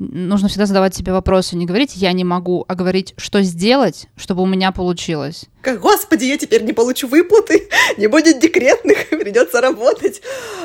нужно всегда задавать себе вопросы, не говорить «я не могу», а говорить «что сделать, чтобы у меня получилось». Как, господи, я теперь не получу выплаты, не будет декретных, придется работать.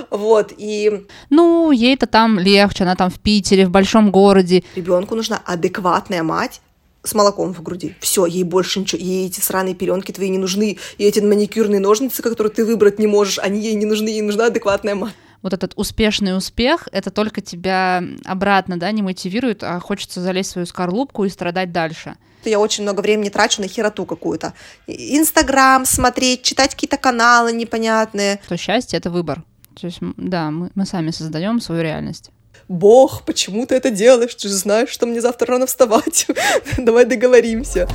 Вот, и... Ну, ей-то там легче, она там в Питере, в большом городе. Ребенку нужна адекватная мать, с молоком в груди. Все, ей больше ничего, ей эти сраные пеленки твои не нужны, и эти маникюрные ножницы, которые ты выбрать не можешь, они ей не нужны, ей нужна адекватная мать вот этот успешный успех, это только тебя обратно, да, не мотивирует, а хочется залезть в свою скорлупку и страдать дальше. Я очень много времени трачу на хероту какую-то. Инстаграм смотреть, читать какие-то каналы непонятные. То счастье — это выбор. То есть, да, мы, мы сами создаем свою реальность. Бог, почему ты это делаешь? Ты же знаешь, что мне завтра рано вставать. Давай договоримся.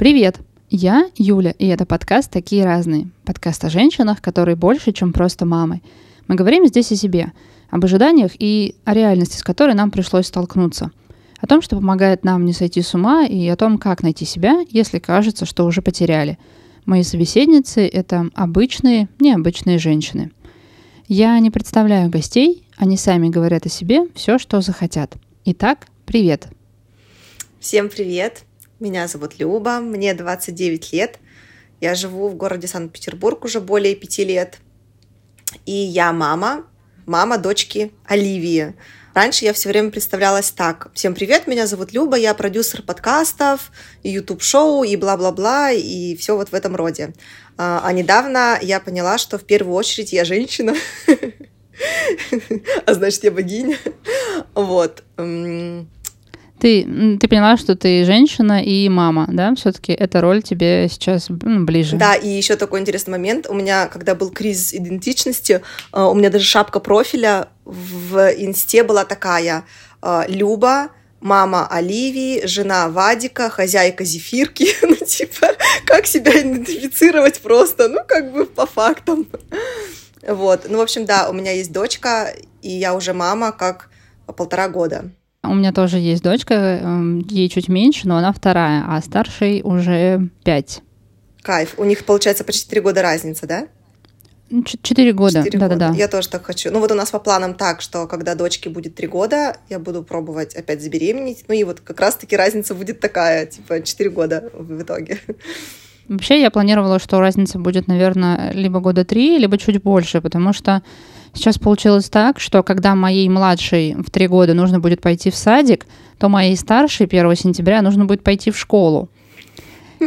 Привет! Я Юля, и это подкаст «Такие разные». Подкаст о женщинах, которые больше, чем просто мамы. Мы говорим здесь о себе, об ожиданиях и о реальности, с которой нам пришлось столкнуться. О том, что помогает нам не сойти с ума, и о том, как найти себя, если кажется, что уже потеряли. Мои собеседницы — это обычные, необычные женщины. Я не представляю гостей, они сами говорят о себе все, что захотят. Итак, привет! Всем привет! Меня зовут Люба, мне 29 лет. Я живу в городе Санкт-Петербург уже более пяти лет. И я мама, мама дочки Оливии. Раньше я все время представлялась так. Всем привет, меня зовут Люба, я продюсер подкастов, и YouTube-шоу, и бла-бла-бла, и все вот в этом роде. А, а недавно я поняла, что в первую очередь я женщина, а значит, я богиня. Вот. Ты, ты поняла, что ты женщина и мама, да? Все-таки эта роль тебе сейчас ну, ближе. Да, и еще такой интересный момент. У меня, когда был кризис идентичности, э, у меня даже шапка профиля в инсте была такая. Э, Люба, мама Оливии, жена Вадика, хозяйка зефирки. ну, типа, как себя идентифицировать просто? Ну, как бы по фактам. вот. Ну, в общем, да, у меня есть дочка, и я уже мама как полтора года. У меня тоже есть дочка, эм, ей чуть меньше, но она вторая, а старшей уже пять. Кайф. У них, получается, почти три года разница, да? Четыре года, да-да-да. Я тоже так хочу. Ну вот у нас по планам так, что когда дочке будет три года, я буду пробовать опять забеременеть. Ну и вот как раз-таки разница будет такая, типа четыре года в итоге. Вообще я планировала, что разница будет, наверное, либо года три, либо чуть больше, потому что Сейчас получилось так, что когда моей младшей в три года нужно будет пойти в садик, то моей старшей 1 сентября нужно будет пойти в школу.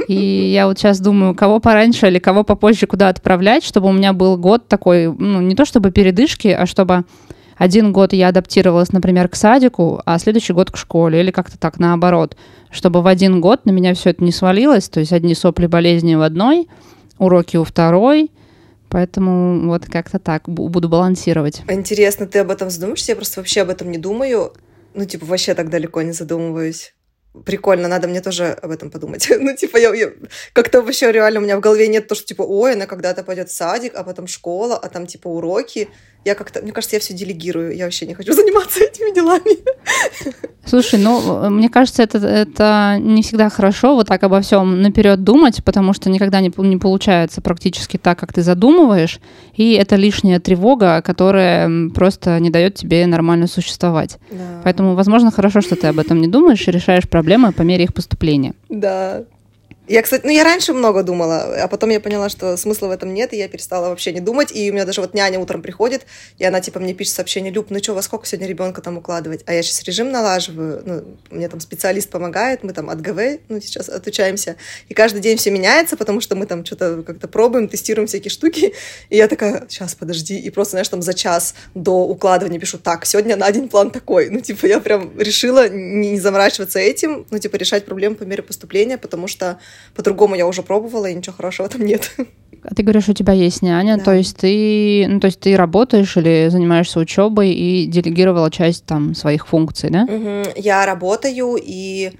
И я вот сейчас думаю, кого пораньше или кого попозже куда отправлять, чтобы у меня был год такой, ну, не то чтобы передышки, а чтобы один год я адаптировалась, например, к садику, а следующий год к школе, или как-то так наоборот, чтобы в один год на меня все это не свалилось, то есть одни сопли болезни в одной, уроки у второй — Поэтому вот как-то так буду балансировать. Интересно, ты об этом задумаешься? Я просто вообще об этом не думаю. Ну, типа, вообще так далеко не задумываюсь. Прикольно, надо мне тоже об этом подумать. ну, типа, я, я как-то вообще реально у меня в голове нет то, что, типа, ой, она когда-то пойдет в садик, а потом школа, а там, типа, уроки. Я как-то, мне кажется, я все делегирую. Я вообще не хочу заниматься этими делами. Слушай, ну, мне кажется, это, это не всегда хорошо вот так обо всем наперед думать, потому что никогда не, не получается практически так, как ты задумываешь, и это лишняя тревога, которая просто не дает тебе нормально существовать. Да. Поэтому, возможно, хорошо, что ты об этом не думаешь и решаешь проблемы по мере их поступления. Да, я, кстати, ну я раньше много думала, а потом я поняла, что смысла в этом нет, и я перестала вообще не думать. И у меня даже вот няня утром приходит, и она типа мне пишет сообщение, Люб, ну что, во сколько сегодня ребенка там укладывать? А я сейчас режим налаживаю, ну, мне там специалист помогает, мы там от ГВ, ну, сейчас отучаемся. И каждый день все меняется, потому что мы там что-то как-то пробуем, тестируем всякие штуки. И я такая, сейчас, подожди. И просто, знаешь, там за час до укладывания пишу, так, сегодня на один план такой. Ну, типа, я прям решила не заморачиваться этим, ну, типа, решать проблемы по мере поступления, потому что по-другому я уже пробовала, и ничего хорошего этом нет. А ты говоришь, у тебя есть няня, да. то есть ты, ну, то есть ты работаешь или занимаешься учебой и делегировала часть там своих функций, да? Угу. Я работаю и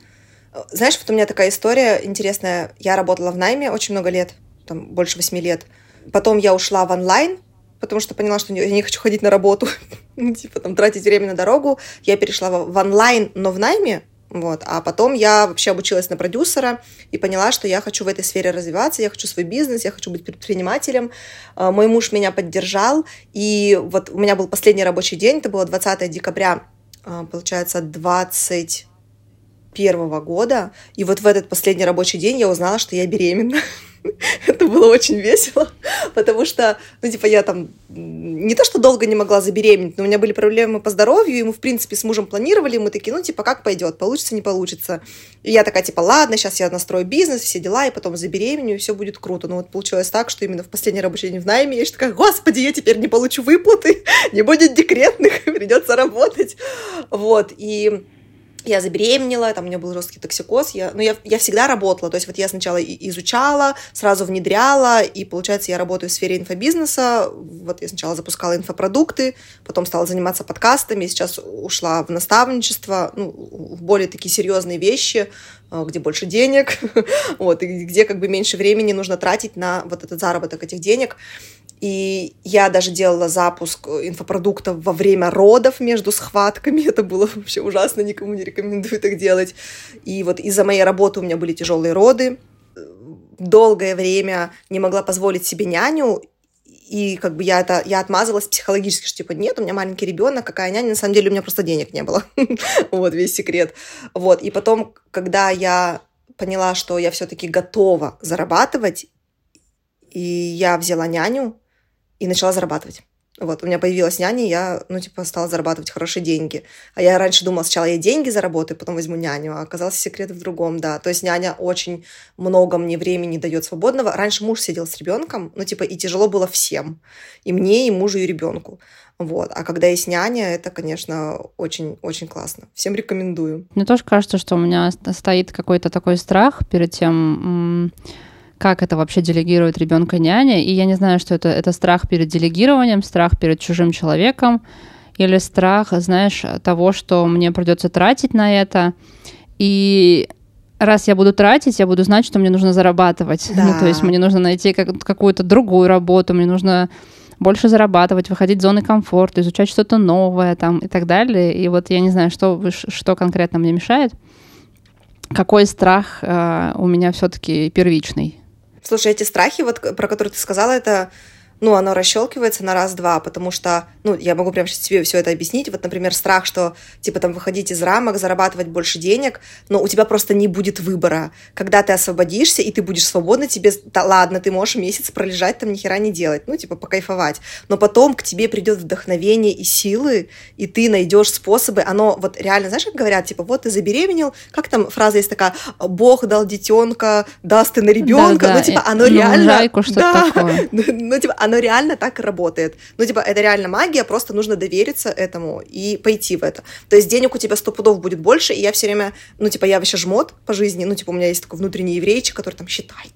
знаешь, вот у меня такая история интересная. Я работала в найме очень много лет, там больше восьми лет. Потом я ушла в онлайн, потому что поняла, что я не хочу ходить на работу, ну, типа там тратить время на дорогу. Я перешла в онлайн, но в найме, вот. А потом я вообще обучилась на продюсера и поняла, что я хочу в этой сфере развиваться, я хочу свой бизнес, я хочу быть предпринимателем. А, мой муж меня поддержал, и вот у меня был последний рабочий день, это было 20 декабря, а, получается, 20 первого года, и вот в этот последний рабочий день я узнала, что я беременна. Это было очень весело, потому что, ну, типа, я там не то, что долго не могла забеременеть, но у меня были проблемы по здоровью, и мы, в принципе, с мужем планировали, и мы такие, ну, типа, как пойдет, получится, не получится. И я такая, типа, ладно, сейчас я настрою бизнес, все дела, и потом забеременю, и все будет круто. Но вот получилось так, что именно в последний рабочий день в найме я такая, господи, я теперь не получу выплаты, не будет декретных, придется работать. Вот, и я забеременела, там у меня был жесткий токсикоз, я, ну, я, я всегда работала, то есть вот я сначала изучала, сразу внедряла, и получается я работаю в сфере инфобизнеса, вот я сначала запускала инфопродукты, потом стала заниматься подкастами, сейчас ушла в наставничество, ну, в более такие серьезные вещи, э, где больше денег, вот, и где как бы меньше времени нужно тратить на вот этот заработок этих денег, и я даже делала запуск инфопродуктов во время родов между схватками. Это было вообще ужасно, никому не рекомендую так делать. И вот из-за моей работы у меня были тяжелые роды. Долгое время не могла позволить себе няню, и как бы я это я отмазывалась психологически, что типа нет, у меня маленький ребенок, какая няня, на самом деле у меня просто денег не было, вот весь секрет, вот и потом, когда я поняла, что я все-таки готова зарабатывать, и я взяла няню, и начала зарабатывать. Вот, у меня появилась няня, и я, ну, типа, стала зарабатывать хорошие деньги. А я раньше думала, сначала я деньги заработаю, потом возьму няню, а оказался секрет в другом, да. То есть няня очень много мне времени дает свободного. Раньше муж сидел с ребенком, ну, типа, и тяжело было всем. И мне, и мужу, и ребенку. Вот. А когда есть няня, это, конечно, очень-очень классно. Всем рекомендую. Мне тоже кажется, что у меня стоит какой-то такой страх перед тем, как это вообще делегирует ребенка няня. И я не знаю, что это, это страх перед делегированием, страх перед чужим человеком или страх, знаешь, того, что мне придется тратить на это. И раз я буду тратить, я буду знать, что мне нужно зарабатывать. Да. Ну, то есть мне нужно найти как, какую-то другую работу, мне нужно больше зарабатывать, выходить из зоны комфорта, изучать что-то новое там и так далее. И вот я не знаю, что, что конкретно мне мешает. Какой страх э, у меня все-таки первичный? Слушай, эти страхи, вот про которые ты сказала, это ну, оно расщелкивается на раз-два, потому что, ну, я могу прямо сейчас тебе все это объяснить. Вот, например, страх, что, типа, там, выходить из рамок, зарабатывать больше денег, но у тебя просто не будет выбора. Когда ты освободишься, и ты будешь свободна, тебе, да ладно, ты можешь месяц пролежать, там, ни хера не делать, ну, типа, покайфовать. Но потом к тебе придет вдохновение и силы, и ты найдешь способы, оно, вот, реально, знаешь, как говорят, типа, вот ты забеременел, как там фраза есть такая, Бог дал детенка, даст ты на ребенка, да, да. ну, типа, оно реально... Жайку, что да, такое. Ну, ну, типа, оно оно реально так работает. Ну, типа, это реально магия, просто нужно довериться этому и пойти в это. То есть денег у тебя сто пудов будет больше, и я все время, ну, типа, я вообще жмот по жизни, ну, типа, у меня есть такой внутренний еврейчик, который там считает,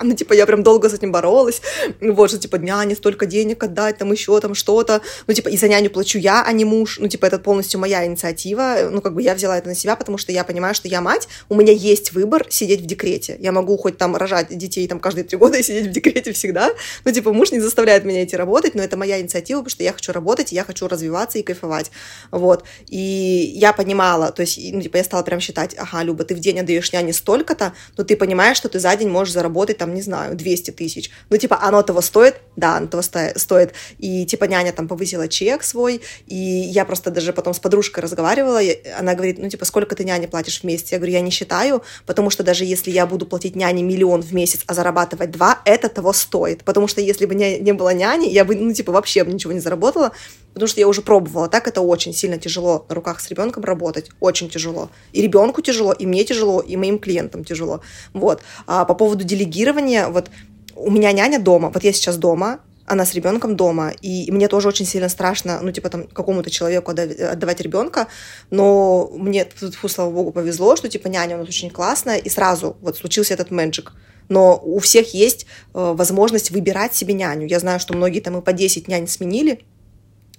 ну, типа, я прям долго с этим боролась, вот, что, типа, няне столько денег отдать, там, еще там что-то, ну, типа, и за няню плачу я, а не муж, ну, типа, это полностью моя инициатива, ну, как бы я взяла это на себя, потому что я понимаю, что я мать, у меня есть выбор сидеть в декрете, я могу хоть там рожать детей там каждые три года и сидеть в декрете всегда, ну, типа, муж не заставляет меня идти работать, но это моя инициатива, потому что я хочу работать, я хочу развиваться и кайфовать, вот, и я понимала, то есть, ну, типа, я стала прям считать, ага, Люба, ты в день отдаешь няне столько-то, но ты понимаешь, что ты за день можешь заработать там, не знаю, 200 тысяч. Ну, типа, оно того стоит? Да, оно того стоит. И, типа, няня там повысила чек свой, и я просто даже потом с подружкой разговаривала, она говорит, ну, типа, сколько ты няне платишь в месяц? Я говорю, я не считаю, потому что даже если я буду платить няне миллион в месяц, а зарабатывать два, это того стоит. Потому что если бы не, не было няни, я бы, ну, типа, вообще ничего не заработала, потому что я уже пробовала. Так это очень сильно тяжело на руках с ребенком работать. Очень тяжело. И ребенку тяжело, и мне тяжело, и моим клиентам тяжело. Вот. А по поводу делегирования, вот у меня няня дома, вот я сейчас дома, она с ребенком дома, и мне тоже очень сильно страшно, ну, типа, там, какому-то человеку отдавать ребенка, но мне, фу, слава богу, повезло, что, типа, няня у нас очень классная, и сразу вот случился этот мэджик. Но у всех есть э, возможность выбирать себе няню. Я знаю, что многие там и по 10 нянь сменили,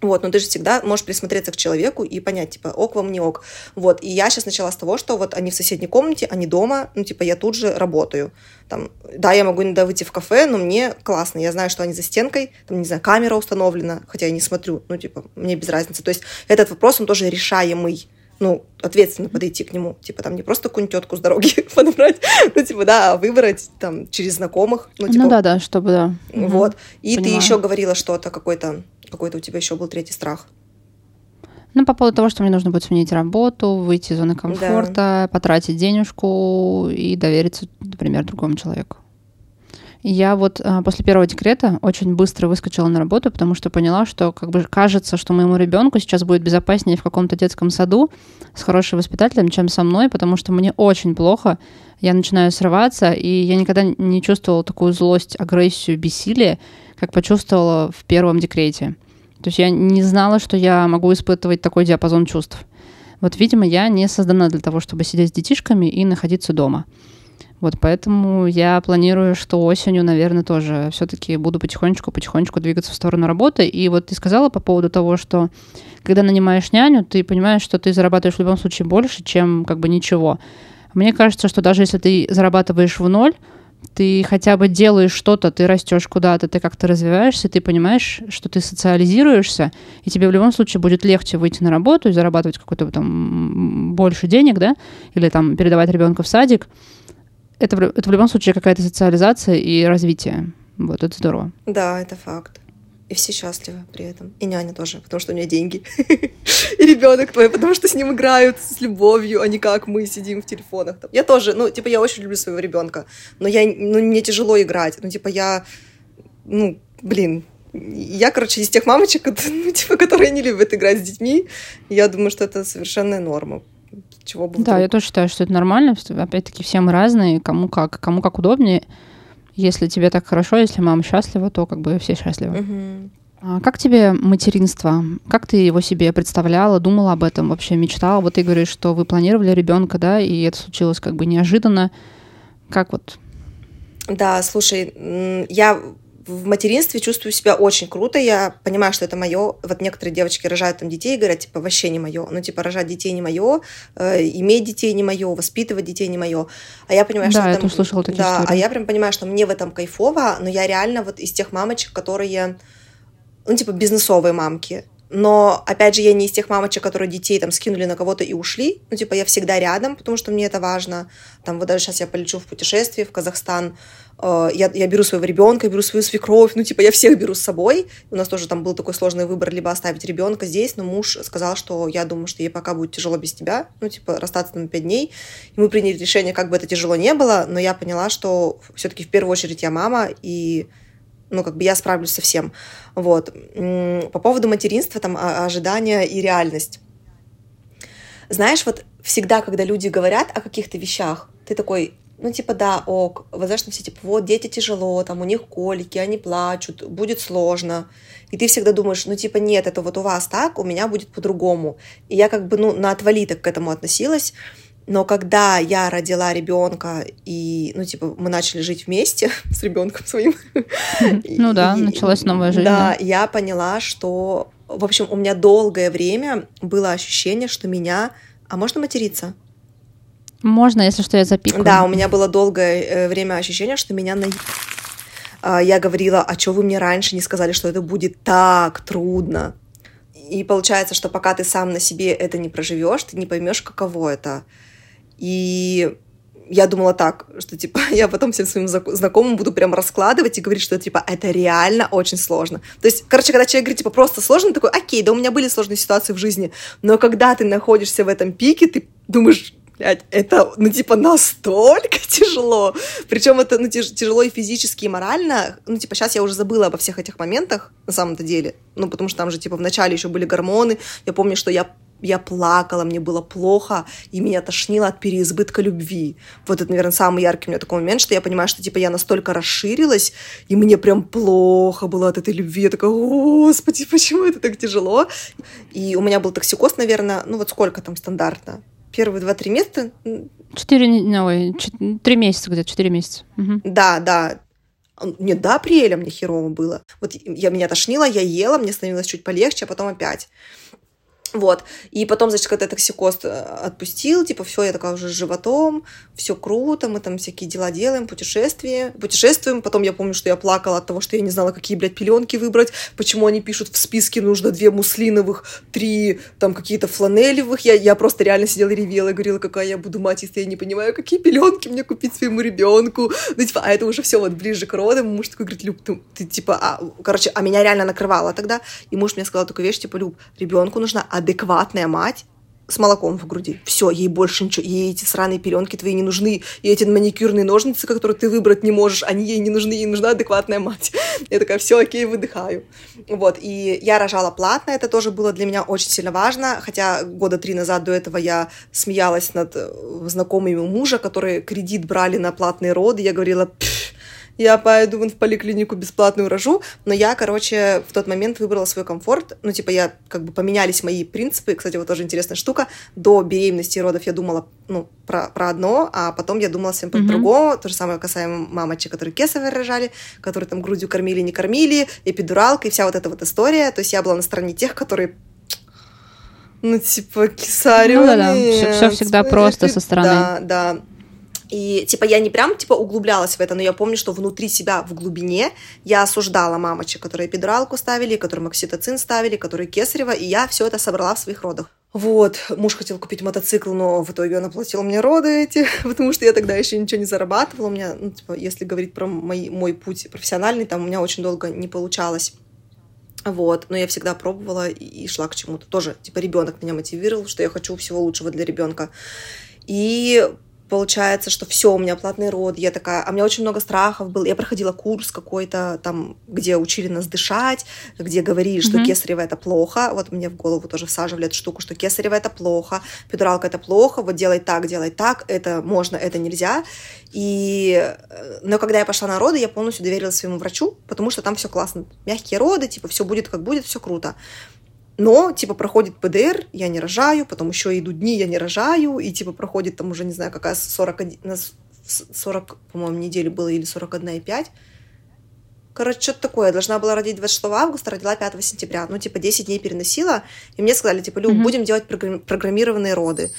Вот, но ты же всегда можешь присмотреться к человеку и понять, типа, ок вам, не ок. Вот, и я сейчас начала с того, что вот они в соседней комнате, они дома, ну, типа, я тут же работаю. Там, да, я могу иногда выйти в кафе, но мне классно, я знаю, что они за стенкой, там, не знаю, камера установлена, хотя я не смотрю, ну, типа, мне без разницы. То есть этот вопрос, он тоже решаемый ну, ответственно подойти к нему. Типа, там не просто какую-нибудь тетку с дороги подобрать, ну, типа, да, а выбрать там через знакомых. Ну, типа, ну да, да, чтобы, да. Вот. И Понимаю. ты еще говорила что-то, какой-то какой-то у тебя еще был третий страх? Ну, по поводу того, что мне нужно будет сменить работу, выйти из зоны комфорта, да. потратить денежку и довериться, например, другому человеку. Я вот а, после первого декрета очень быстро выскочила на работу, потому что поняла, что как бы кажется, что моему ребенку сейчас будет безопаснее в каком-то детском саду с хорошим воспитателем, чем со мной, потому что мне очень плохо. Я начинаю срываться, и я никогда не чувствовала такую злость, агрессию, бессилие, как почувствовала в первом декрете. То есть я не знала, что я могу испытывать такой диапазон чувств. Вот, видимо, я не создана для того, чтобы сидеть с детишками и находиться дома. Вот поэтому я планирую, что осенью, наверное, тоже все-таки буду потихонечку-потихонечку двигаться в сторону работы. И вот ты сказала по поводу того, что когда нанимаешь няню, ты понимаешь, что ты зарабатываешь в любом случае больше, чем как бы ничего. Мне кажется, что даже если ты зарабатываешь в ноль, ты хотя бы делаешь что-то, ты растешь куда-то, ты как-то развиваешься, ты понимаешь, что ты социализируешься, и тебе в любом случае будет легче выйти на работу и зарабатывать какой-то там больше денег, да, или там передавать ребенка в садик. Это, это в любом случае какая-то социализация и развитие. Вот, это здорово. Да, это факт. И все счастливы при этом. И няня тоже, потому что у нее деньги. И ребенок твой, потому что с ним играют с любовью, а не как мы сидим в телефонах. Я тоже, ну, типа, я очень люблю своего ребенка, но я, ну, мне тяжело играть. Ну, типа, я, ну, блин, я, короче, из тех мамочек, ну, типа, которые не любят играть с детьми. Я думаю, что это совершенная норма. Чего бы да, я тоже считаю, что это нормально. Опять-таки, все мы разные, кому как, кому как удобнее. Если тебе так хорошо, если мама счастлива, то как бы все счастливы. Угу. А как тебе материнство? Как ты его себе представляла, думала об этом, вообще мечтала? Вот ты говоришь, что вы планировали ребенка, да, и это случилось как бы неожиданно. Как вот? Да, слушай, я в материнстве чувствую себя очень круто. Я понимаю, что это мое. Вот некоторые девочки рожают там детей и говорят, типа, вообще не мое. Ну, типа, рожать детей не мое, э, иметь детей не мое, воспитывать детей не мое. А я понимаю, да, что... я там, слышала такие Да, истории. а я прям понимаю, что мне в этом кайфово, но я реально вот из тех мамочек, которые, ну, типа, бизнесовые мамки. Но, опять же, я не из тех мамочек, которые детей там скинули на кого-то и ушли. Ну, типа, я всегда рядом, потому что мне это важно. Там, вот даже сейчас я полечу в путешествие в Казахстан, э, я, я беру своего ребенка, беру свою свекровь, ну, типа, я всех беру с собой. У нас тоже там был такой сложный выбор, либо оставить ребенка здесь, но муж сказал, что я думаю, что ей пока будет тяжело без тебя, ну, типа, расстаться на пять дней. И мы приняли решение, как бы это тяжело не было, но я поняла, что все-таки в первую очередь я мама, и ну, как бы я справлюсь со всем. Вот. По поводу материнства, там, ожидания и реальность. Знаешь, вот всегда, когда люди говорят о каких-то вещах, ты такой, ну, типа, да, ок, знаешь, все, типа, вот, дети тяжело, там, у них колики, они плачут, будет сложно. И ты всегда думаешь, ну, типа, нет, это вот у вас так, у меня будет по-другому. И я как бы, ну, на отвали так к этому относилась. Но когда я родила ребенка и, ну, типа, мы начали жить вместе с ребенком своим. Ну да, началась новая жизнь. Да, я поняла, что, в общем, у меня долгое время было ощущение, что меня... А можно материться? Можно, если что, я запикаю. Да, у меня было долгое э, время ощущение, что меня на... А, я говорила, а что вы мне раньше не сказали, что это будет так трудно? И получается, что пока ты сам на себе это не проживешь, ты не поймешь, каково это. И я думала так, что, типа, я потом всем своим знакомым буду прям раскладывать и говорить, что, типа, это реально очень сложно. То есть, короче, когда человек говорит, типа, просто сложно, такой, окей, да у меня были сложные ситуации в жизни, но когда ты находишься в этом пике, ты думаешь, блядь, это, ну, типа, настолько тяжело. Причем это, ну, тяжело и физически, и морально. Ну, типа, сейчас я уже забыла обо всех этих моментах, на самом-то деле. Ну, потому что там же, типа, в начале еще были гормоны. Я помню, что я я плакала, мне было плохо, и меня тошнило от переизбытка любви. Вот это, наверное, самый яркий у меня такой момент, что я понимаю, что, типа, я настолько расширилась, и мне прям плохо было от этой любви. Я такая, господи, почему это так тяжело? И у меня был токсикоз, наверное, ну вот сколько там стандартно? Первые два-три месяца? Четыре, ой, три месяца где-то, четыре месяца. Угу. Да, да. Не до апреля мне херово было. Вот я, меня тошнило, я ела, мне становилось чуть полегче, а потом опять. Вот. И потом, значит, когда токсикоз э, отпустил, типа, все, я такая уже с животом, все круто, мы там всякие дела делаем, путешествия, путешествуем. Потом я помню, что я плакала от того, что я не знала, какие, блядь, пеленки выбрать, почему они пишут в списке нужно две муслиновых, три там какие-то фланелевых. Я, я просто реально сидела и ревела и говорила, какая я буду мать, если я не понимаю, какие пеленки мне купить своему ребенку. Ну, типа, а это уже все вот ближе к родам. Муж такой говорит, Люб, ты, ты типа, а, короче, а меня реально накрывало тогда. И муж мне сказал такую вещь, типа, Люб, ребенку нужна адекватная мать, с молоком в груди. Все, ей больше ничего, ей эти сраные пеленки твои не нужны, и эти маникюрные ножницы, которые ты выбрать не можешь, они ей не нужны, ей нужна адекватная мать. Я такая, все, окей, выдыхаю. Вот, и я рожала платно, это тоже было для меня очень сильно важно, хотя года три назад до этого я смеялась над э, знакомыми мужа, которые кредит брали на платные роды, я говорила, я пойду в поликлинику бесплатную рожу, но я, короче, в тот момент выбрала свой комфорт, ну, типа, я, как бы, поменялись мои принципы, кстати, вот тоже интересная штука, до беременности и родов я думала, ну, про, про одно, а потом я думала всем mm-hmm. другому, то же самое касаемо мамочек, которые кесарево рожали, которые там грудью кормили, не кормили, эпидуралка и вся вот эта вот история, то есть я была на стороне тех, которые ну, типа, кесарево. Ну, да, да. Все, все всегда просто со стороны. Да, да. И, типа, я не прям, типа, углублялась в это, но я помню, что внутри себя, в глубине, я осуждала мамочек, которые эпидуралку ставили, которым окситоцин ставили, которые кесарево, и я все это собрала в своих родах. Вот, муж хотел купить мотоцикл, но в итоге он оплатил мне роды эти, потому что я тогда еще ничего не зарабатывала. У меня, ну, типа, если говорить про мой, мой путь профессиональный, там у меня очень долго не получалось. Вот, но я всегда пробовала и шла к чему-то. Тоже, типа, ребенок меня мотивировал, что я хочу всего лучшего для ребенка. И получается, что все, у меня платный род, я такая, а у меня очень много страхов было, я проходила курс какой-то там, где учили нас дышать, где говорили, что mm-hmm. кесарево это плохо, вот мне в голову тоже всаживали эту штуку, что кесарево это плохо, педуралка это плохо, вот делай так, делай так, это можно, это нельзя, и, э, но когда я пошла на роды, я полностью доверилась своему врачу, потому что там все классно, мягкие роды, типа все будет как будет, все круто. Но, типа, проходит ПДР, я не рожаю, потом еще идут дни, я не рожаю, и, типа, проходит там уже, не знаю, какая 41, 40, по-моему, недели было, или 41,5. Короче, что-то такое. Я должна была родить 26 августа, родила 5 сентября. Ну, типа, 10 дней переносила. И мне сказали, типа, Люб, mm-hmm. будем делать программированные роды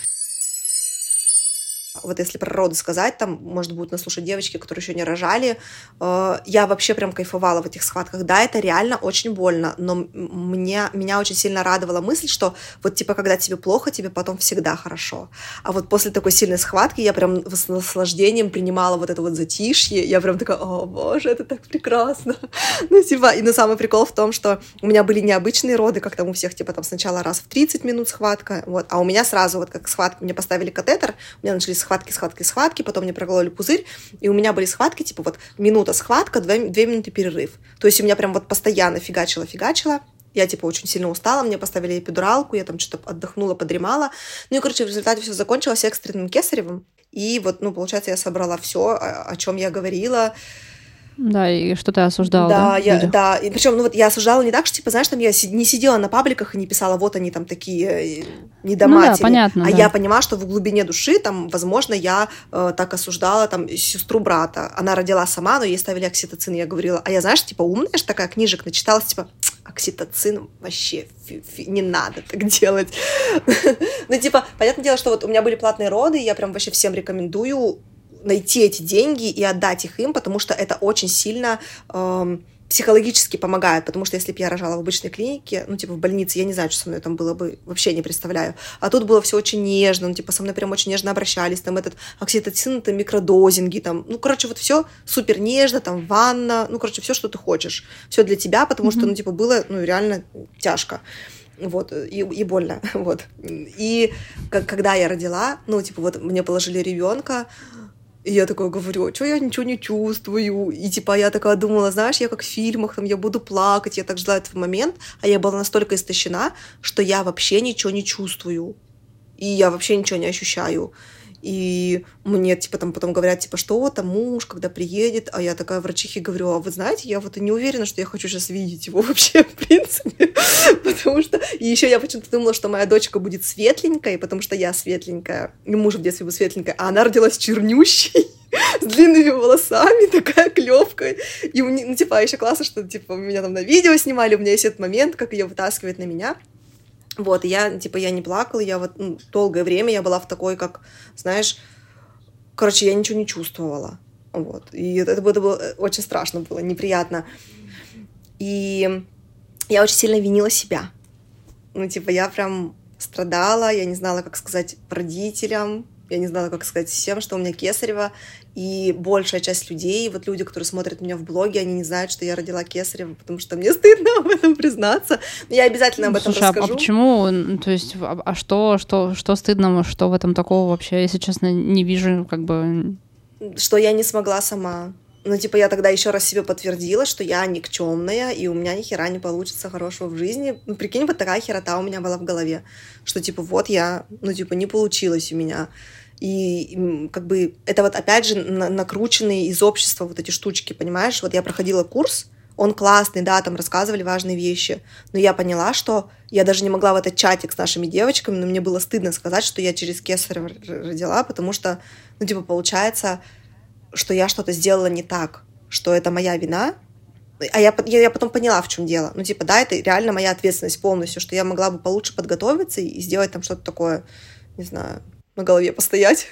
вот если про роды сказать, там, может, будут нас слушать девочки, которые еще не рожали, э, я вообще прям кайфовала в этих схватках. Да, это реально очень больно, но мне, меня очень сильно радовала мысль, что вот, типа, когда тебе плохо, тебе потом всегда хорошо. А вот после такой сильной схватки я прям с наслаждением принимала вот это вот затишье, я прям такая, о, боже, это так прекрасно. ну, типа, и на самый прикол в том, что у меня были необычные роды, как там у всех, типа, там сначала раз в 30 минут схватка, вот, а у меня сразу вот как схватка, мне поставили катетер, у меня начались схватки, схватки, схватки, потом мне прокололи пузырь, и у меня были схватки, типа вот минута схватка, две, две минуты перерыв. То есть у меня прям вот постоянно фигачила-фигачила, я, типа, очень сильно устала, мне поставили эпидуралку, я там что-то отдохнула, подремала. Ну и, короче, в результате все закончилось экстренным кесаревым. И вот, ну, получается, я собрала все, о, о чем я говорила. Да, и что ты осуждала, да? Да, я, да. И причем, ну вот я осуждала не так, что, типа, знаешь, там я не сидела на пабликах и не писала, вот они там такие э, недоматери. Ну, да, понятно, а да. я понимала, что в глубине души, там, возможно, я э, так осуждала, там, сестру брата. Она родила сама, но ей ставили окситоцин. Я говорила, а я, знаешь, типа, умная же такая, книжек начиталась, типа, окситоцин вообще фи -фи, не надо так делать. ну, типа, понятное дело, что вот у меня были платные роды, я прям вообще всем рекомендую найти эти деньги и отдать их им, потому что это очень сильно эм, психологически помогает, потому что если бы я рожала в обычной клинике, ну, типа, в больнице, я не знаю, что со мной там было бы, вообще не представляю. А тут было все очень нежно, ну, типа, со мной прям очень нежно обращались, там, этот окситоцин, это микродозинги, там, ну, короче, вот все супер нежно, там, ванна, ну, короче, все, что ты хочешь. Все для тебя, потому mm-hmm. что, ну, типа, было, ну, реально тяжко вот, и, и больно, вот. И как, когда я родила, ну, типа, вот мне положили ребенка, и я такая говорю, а что я ничего не чувствую? И типа я такая думала, знаешь, я как в фильмах, там я буду плакать, я так ждала этот момент, а я была настолько истощена, что я вообще ничего не чувствую. И я вообще ничего не ощущаю. И мне, типа, там потом говорят, типа, что там муж, когда приедет, а я такая врачихе говорю, а вы знаете, я вот не уверена, что я хочу сейчас видеть его вообще, в принципе, потому что... И еще я почему-то думала, что моя дочка будет светленькой, потому что я светленькая, и муж в детстве был светленькой, а она родилась чернющей. с длинными волосами, такая клевка. И, ну, типа, еще классно, что, типа, меня там на видео снимали, у меня есть этот момент, как ее вытаскивает на меня. Вот, и я, типа, я не плакала, я вот ну, долгое время я была в такой, как, знаешь, короче, я ничего не чувствовала. Вот, и это, это было э, очень страшно было, неприятно. И я очень сильно винила себя. Ну, типа, я прям страдала, я не знала, как сказать родителям, я не знала, как сказать всем, что у меня кесарево, и большая часть людей, вот люди, которые смотрят меня в блоге, они не знают, что я родила кесарево, потому что мне стыдно об этом признаться. Но я обязательно об этом Слушай, расскажу. а почему, то есть, а, а что, что, что стыдного, что в этом такого вообще, если честно, не вижу, как бы... Что я не смогла сама. Ну, типа, я тогда еще раз себе подтвердила, что я никчемная, и у меня ни хера не получится хорошего в жизни. Ну, прикинь, вот такая херота у меня была в голове, что, типа, вот я, ну, типа, не получилось у меня. И как бы это вот опять же накрученные из общества вот эти штучки, понимаешь? Вот я проходила курс, он классный, да, там рассказывали важные вещи, но я поняла, что я даже не могла в этот чатик с нашими девочками, но мне было стыдно сказать, что я через кесарево родила, потому что, ну, типа, получается, что я что-то сделала не так, что это моя вина, а я, я, я потом поняла, в чем дело. Ну, типа, да, это реально моя ответственность полностью, что я могла бы получше подготовиться и сделать там что-то такое, не знаю, на голове постоять.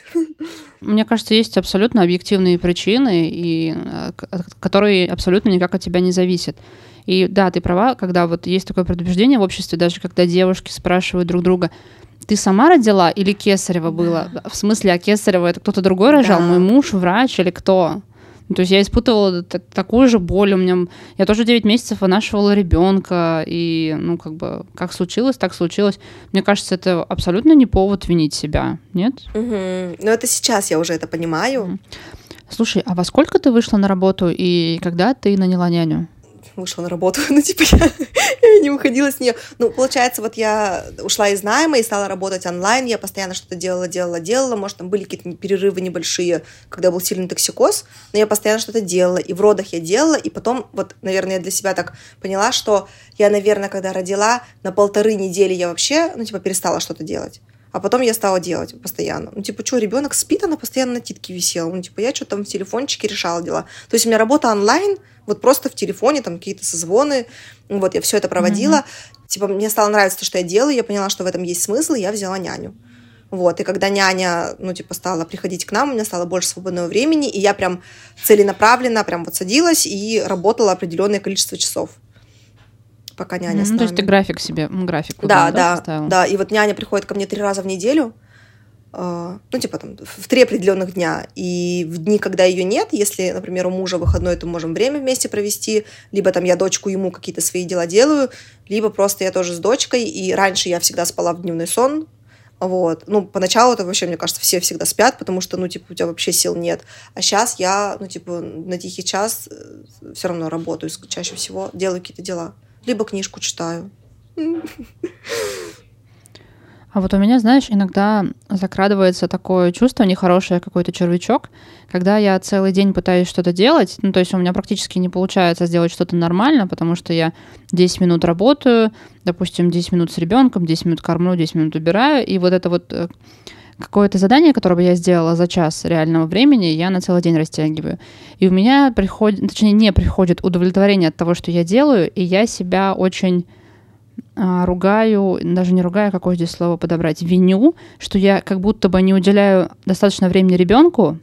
Мне кажется, есть абсолютно объективные причины, и, э, которые абсолютно никак от тебя не зависят. И да, ты права, когда вот есть такое предубеждение в обществе, даже когда девушки спрашивают друг друга, ты сама родила или Кесарева было? Да. В смысле, а Кесарева это кто-то другой рожал? Да. Мой муж, врач или кто? То есть я испытывала такую же боль. У меня я тоже 9 месяцев вынашивала ребенка, и ну как бы как случилось, так случилось. Мне кажется, это абсолютно не повод винить себя, нет? Угу. Но это сейчас я уже это понимаю. Слушай, а во сколько ты вышла на работу и когда ты наняла няню? Вышла на работу, ну, типа, я, я не уходила с нее. Ну, получается, вот я ушла из найма и стала работать онлайн, я постоянно что-то делала, делала, делала, может, там были какие-то перерывы небольшие, когда был сильный токсикоз, но я постоянно что-то делала, и в родах я делала, и потом, вот, наверное, я для себя так поняла, что я, наверное, когда родила, на полторы недели я вообще, ну, типа, перестала что-то делать. А потом я стала делать постоянно. Ну, типа, что, ребенок спит, она постоянно на титке висела. Ну, типа, я что-то там в телефончике решала дела. То есть у меня работа онлайн, вот просто в телефоне, там какие-то созвоны. Вот, я все это проводила. Mm-hmm. Типа, мне стало нравиться то, что я делаю, я поняла, что в этом есть смысл, и я взяла няню. Вот, и когда няня, ну, типа, стала приходить к нам, у меня стало больше свободного времени, и я прям целенаправленно прям вот садилась и работала определенное количество часов пока няня mm-hmm. с нами. То есть ты график себе, график да, да, да, да. И вот няня приходит ко мне три раза в неделю, ну, типа там в три определенных дня. И в дни, когда ее нет, если, например, у мужа выходной, то можем время вместе провести, либо там я дочку ему какие-то свои дела делаю, либо просто я тоже с дочкой, и раньше я всегда спала в дневной сон, вот. Ну, поначалу это вообще, мне кажется, все всегда спят, потому что, ну, типа, у тебя вообще сил нет. А сейчас я, ну, типа, на тихий час э, все равно работаю чаще всего, делаю какие-то дела либо книжку читаю. А вот у меня, знаешь, иногда закрадывается такое чувство нехорошее, какой-то червячок, когда я целый день пытаюсь что-то делать, ну, то есть у меня практически не получается сделать что-то нормально, потому что я 10 минут работаю, допустим, 10 минут с ребенком, 10 минут кормлю, 10 минут убираю, и вот это вот э, какое-то задание, которое бы я сделала за час реального времени, я на целый день растягиваю. И у меня приходит, точнее, не приходит удовлетворение от того, что я делаю, и я себя очень ругаю, даже не ругаю, какое здесь слово подобрать, виню, что я как будто бы не уделяю достаточно времени ребенку,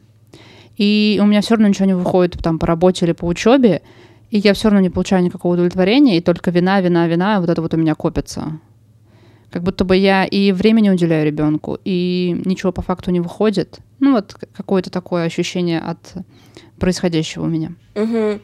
и у меня все равно ничего не выходит там по работе или по учебе, и я все равно не получаю никакого удовлетворения, и только вина, вина, вина, вот это вот у меня копится. Как будто бы я и времени уделяю ребенку, и ничего по факту не выходит. Ну вот какое-то такое ощущение от происходящего у меня. Угу.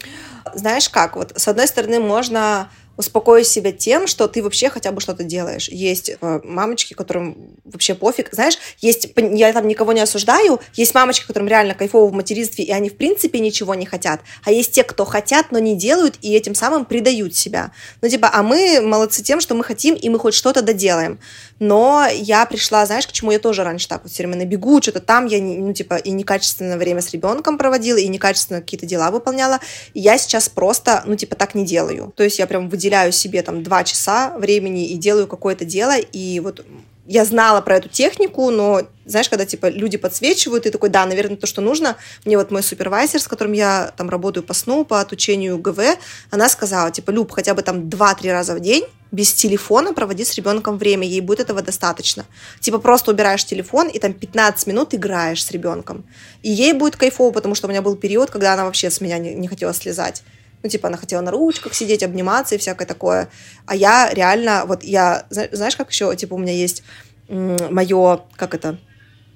Знаешь как, вот с одной стороны можно успокоить себя тем, что ты вообще хотя бы что-то делаешь. Есть э, мамочки, которым вообще пофиг. Знаешь, есть, я там никого не осуждаю, есть мамочки, которым реально кайфово в материнстве, и они в принципе ничего не хотят. А есть те, кто хотят, но не делают, и этим самым предают себя. Ну, типа, а мы молодцы тем, что мы хотим, и мы хоть что-то доделаем. Но я пришла, знаешь, к чему я тоже раньше так вот все время набегу, что-то там я, ну, типа, и некачественное время с ребенком проводила, и некачественно какие-то дела выполняла. И я сейчас просто, ну, типа, так не делаю. То есть я прям выделяю себе там два часа времени и делаю какое-то дело, и вот я знала про эту технику, но, знаешь, когда, типа, люди подсвечивают, ты такой, да, наверное, то, что нужно. Мне вот мой супервайзер, с которым я там работаю по сну, по отучению ГВ, она сказала, типа, Люб, хотя бы там 2-3 раза в день без телефона проводи с ребенком время, ей будет этого достаточно. Типа просто убираешь телефон и там 15 минут играешь с ребенком. И ей будет кайфово, потому что у меня был период, когда она вообще с меня не, не хотела слезать. Ну, типа, она хотела на ручках сидеть, обниматься и всякое такое. А я реально, вот я, знаешь, как еще, типа, у меня есть мое, как это,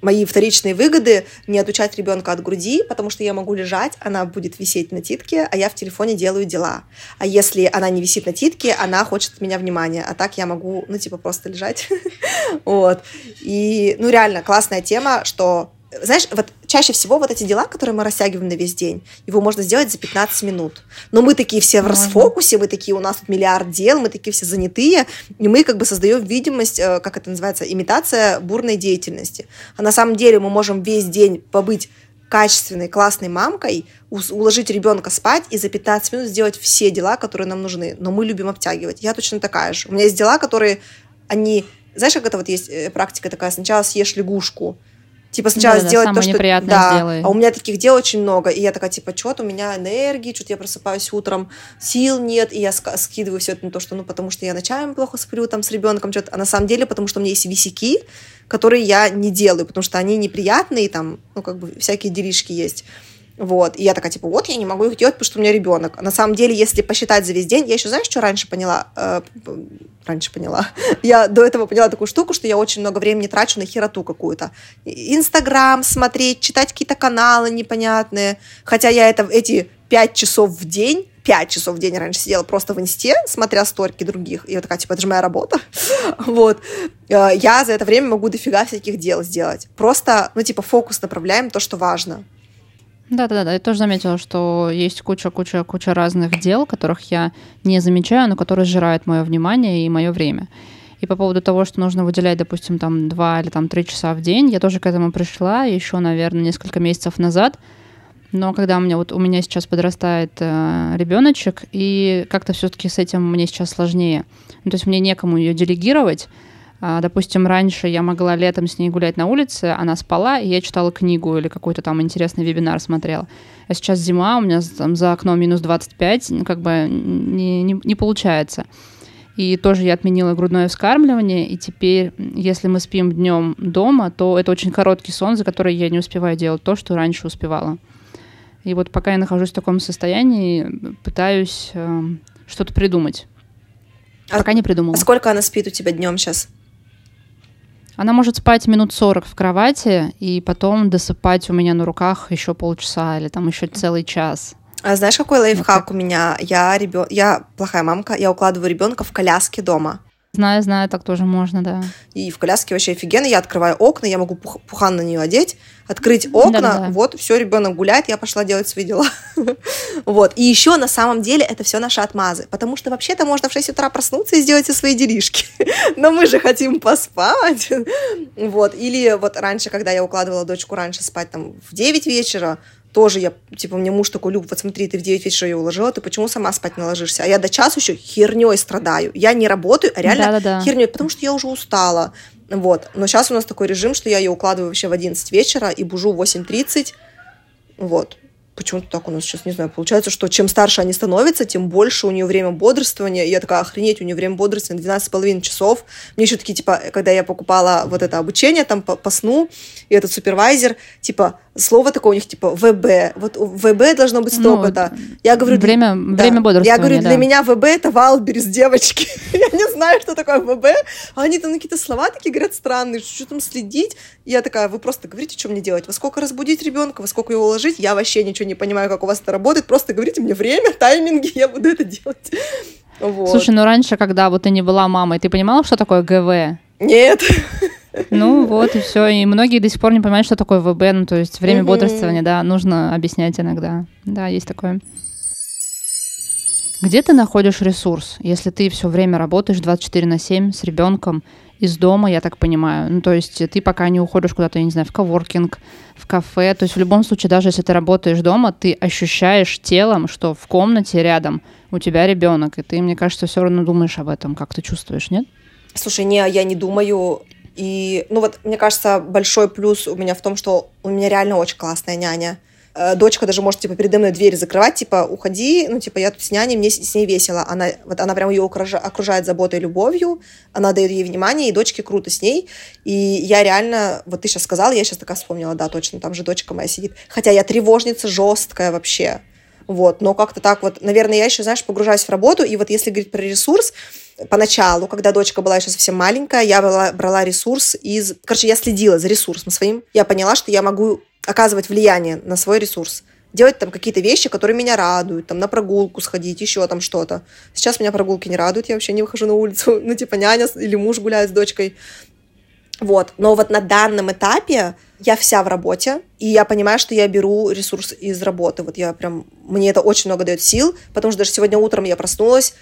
мои вторичные выгоды не отучать ребенка от груди, потому что я могу лежать, она будет висеть на титке, а я в телефоне делаю дела. А если она не висит на титке, она хочет от меня внимания, а так я могу, ну, типа, просто лежать. Вот. И, ну, реально, классная тема, что знаешь, вот чаще всего вот эти дела, которые мы растягиваем на весь день, его можно сделать за 15 минут. Но мы такие все в расфокусе, мы такие, у нас тут миллиард дел, мы такие все занятые, и мы как бы создаем видимость, э, как это называется, имитация бурной деятельности. А на самом деле мы можем весь день побыть качественной, классной мамкой, уложить ребенка спать и за 15 минут сделать все дела, которые нам нужны. Но мы любим обтягивать. Я точно такая же. У меня есть дела, которые, они... Знаешь, как это вот есть э, практика такая? Сначала съешь лягушку, Типа сначала да, сделать да, то, что... Да, сделай. а у меня таких дел очень много. И я такая, типа, что-то у меня энергии, что-то я просыпаюсь утром, сил нет, и я скидываю все это на то, что, ну, потому что я ночами плохо сплю там с ребенком, что-то. А на самом деле, потому что у меня есть висяки, которые я не делаю, потому что они неприятные, там, ну, как бы всякие делишки есть. Вот. И я такая, типа, вот я не могу их делать, потому что у меня ребенок. На самом деле, если посчитать за весь день, я еще, знаешь, что раньше поняла? Э, раньше поняла. Я до этого поняла такую штуку, что я очень много времени трачу на хероту какую-то. Инстаграм смотреть, читать какие-то каналы непонятные. Хотя я это эти пять часов в день пять часов в день раньше сидела просто в инсте, смотря сторики других, и я такая, типа, это же моя работа, вот, э, я за это время могу дофига всяких дел сделать, просто, ну, типа, фокус направляем то, что важно, да-да-да, я тоже заметила, что есть куча-куча-куча разных дел, которых я не замечаю, но которые сжирают мое внимание и мое время. И по поводу того, что нужно выделять, допустим, там два или там три часа в день, я тоже к этому пришла еще, наверное, несколько месяцев назад. Но когда у меня вот у меня сейчас подрастает э, ребеночек, и как-то все-таки с этим мне сейчас сложнее. Ну, то есть мне некому ее делегировать, допустим, раньше я могла летом с ней гулять на улице, она спала, и я читала книгу или какой-то там интересный вебинар смотрела. А сейчас зима, у меня там за окном минус 25, ну, как бы не, не, не получается. И тоже я отменила грудное вскармливание, и теперь, если мы спим днем дома, то это очень короткий сон, за который я не успеваю делать то, что раньше успевала. И вот пока я нахожусь в таком состоянии, пытаюсь э, что-то придумать. А, пока не придумала. А сколько она спит у тебя днем сейчас? Она может спать минут 40 в кровати и потом досыпать у меня на руках еще полчаса или там еще целый час. А знаешь, какой лайфхак вот у меня? Я, ребен... я плохая мамка, я укладываю ребенка в коляске дома. Знаю, знаю, так тоже можно, да. И в коляске вообще офигенно. Я открываю окна, я могу пух, пухан на нее одеть, открыть окна, Да-да-да. вот, все, ребенок гуляет, я пошла делать свои дела. вот. И еще на самом деле это все наши отмазы. Потому что вообще-то можно в 6 утра проснуться и сделать все свои делишки. Но мы же хотим поспать. вот. Или вот раньше, когда я укладывала дочку раньше спать там в 9 вечера, тоже я, типа, мне муж такой, Люб, вот смотри, ты в 9 вечера ее уложила, ты почему сама спать не ложишься? А я до часу еще херней страдаю. Я не работаю, а реально Да-да-да. херней, потому что я уже устала. Вот. Но сейчас у нас такой режим, что я ее укладываю вообще в 11 вечера и бужу в 8.30. Вот почему-то так у нас сейчас, не знаю, получается, что чем старше они становятся, тем больше у нее время бодрствования. И я такая, охренеть, у нее время бодрствования 12,5 часов. Мне еще такие, типа, когда я покупала вот это обучение там по, по сну, и этот супервайзер, типа, слово такое у них, типа, ВБ. Вот ВБ должно быть ну, столько-то. Ну, я говорю... Время, да, время бодрствования, Я говорю, да. для меня ВБ — это Валберс, девочки. я не знаю, что такое ВБ. А они там какие-то слова такие говорят странные, что там следить. Я такая, вы просто говорите, что мне делать? Во сколько разбудить ребенка, во сколько его уложить? Я вообще ничего не понимаю, как у вас это работает, просто говорите мне время, тайминги, я буду это делать. Вот. Слушай, ну раньше, когда вот ты не была мамой, ты понимала, что такое ГВ? Нет. Ну вот и все. И многие до сих пор не понимают, что такое ВБ, ну то есть время бодрствования, да, нужно объяснять иногда. Да, есть такое. Где ты находишь ресурс, если ты все время работаешь 24 на 7 с ребенком из дома, я так понимаю. Ну, то есть ты пока не уходишь куда-то, я не знаю, в коворкинг, в кафе. То есть в любом случае, даже если ты работаешь дома, ты ощущаешь телом, что в комнате рядом у тебя ребенок, и ты, мне кажется, все равно думаешь об этом, как ты чувствуешь, нет? Слушай, не, я не думаю, И, ну вот, мне кажется, большой плюс у меня в том, что у меня реально очень классная няня. Э, дочка даже может, типа, передо мной дверь закрывать, типа, уходи, ну, типа, я тут с няней, мне с ней весело. Она, вот она прям ее окружает заботой и любовью, она дает ей внимание, и дочке круто с ней. И я реально, вот ты сейчас сказала, я сейчас такая вспомнила, да, точно, там же дочка моя сидит. Хотя я тревожница жесткая вообще. Вот, но как-то так вот, наверное, я еще, знаешь, погружаюсь в работу, и вот если говорить про ресурс, поначалу, когда дочка была еще совсем маленькая, я брала, брала ресурс из... Короче, я следила за ресурсом своим. Я поняла, что я могу оказывать влияние на свой ресурс. Делать там какие-то вещи, которые меня радуют, там на прогулку сходить, еще там что-то. Сейчас меня прогулки не радуют, я вообще не выхожу на улицу. Ну, типа няня или муж гуляет с дочкой. Вот. Но вот на данном этапе я вся в работе, и я понимаю, что я беру ресурс из работы. Вот я прям... Мне это очень много дает сил, потому что даже сегодня утром я проснулась,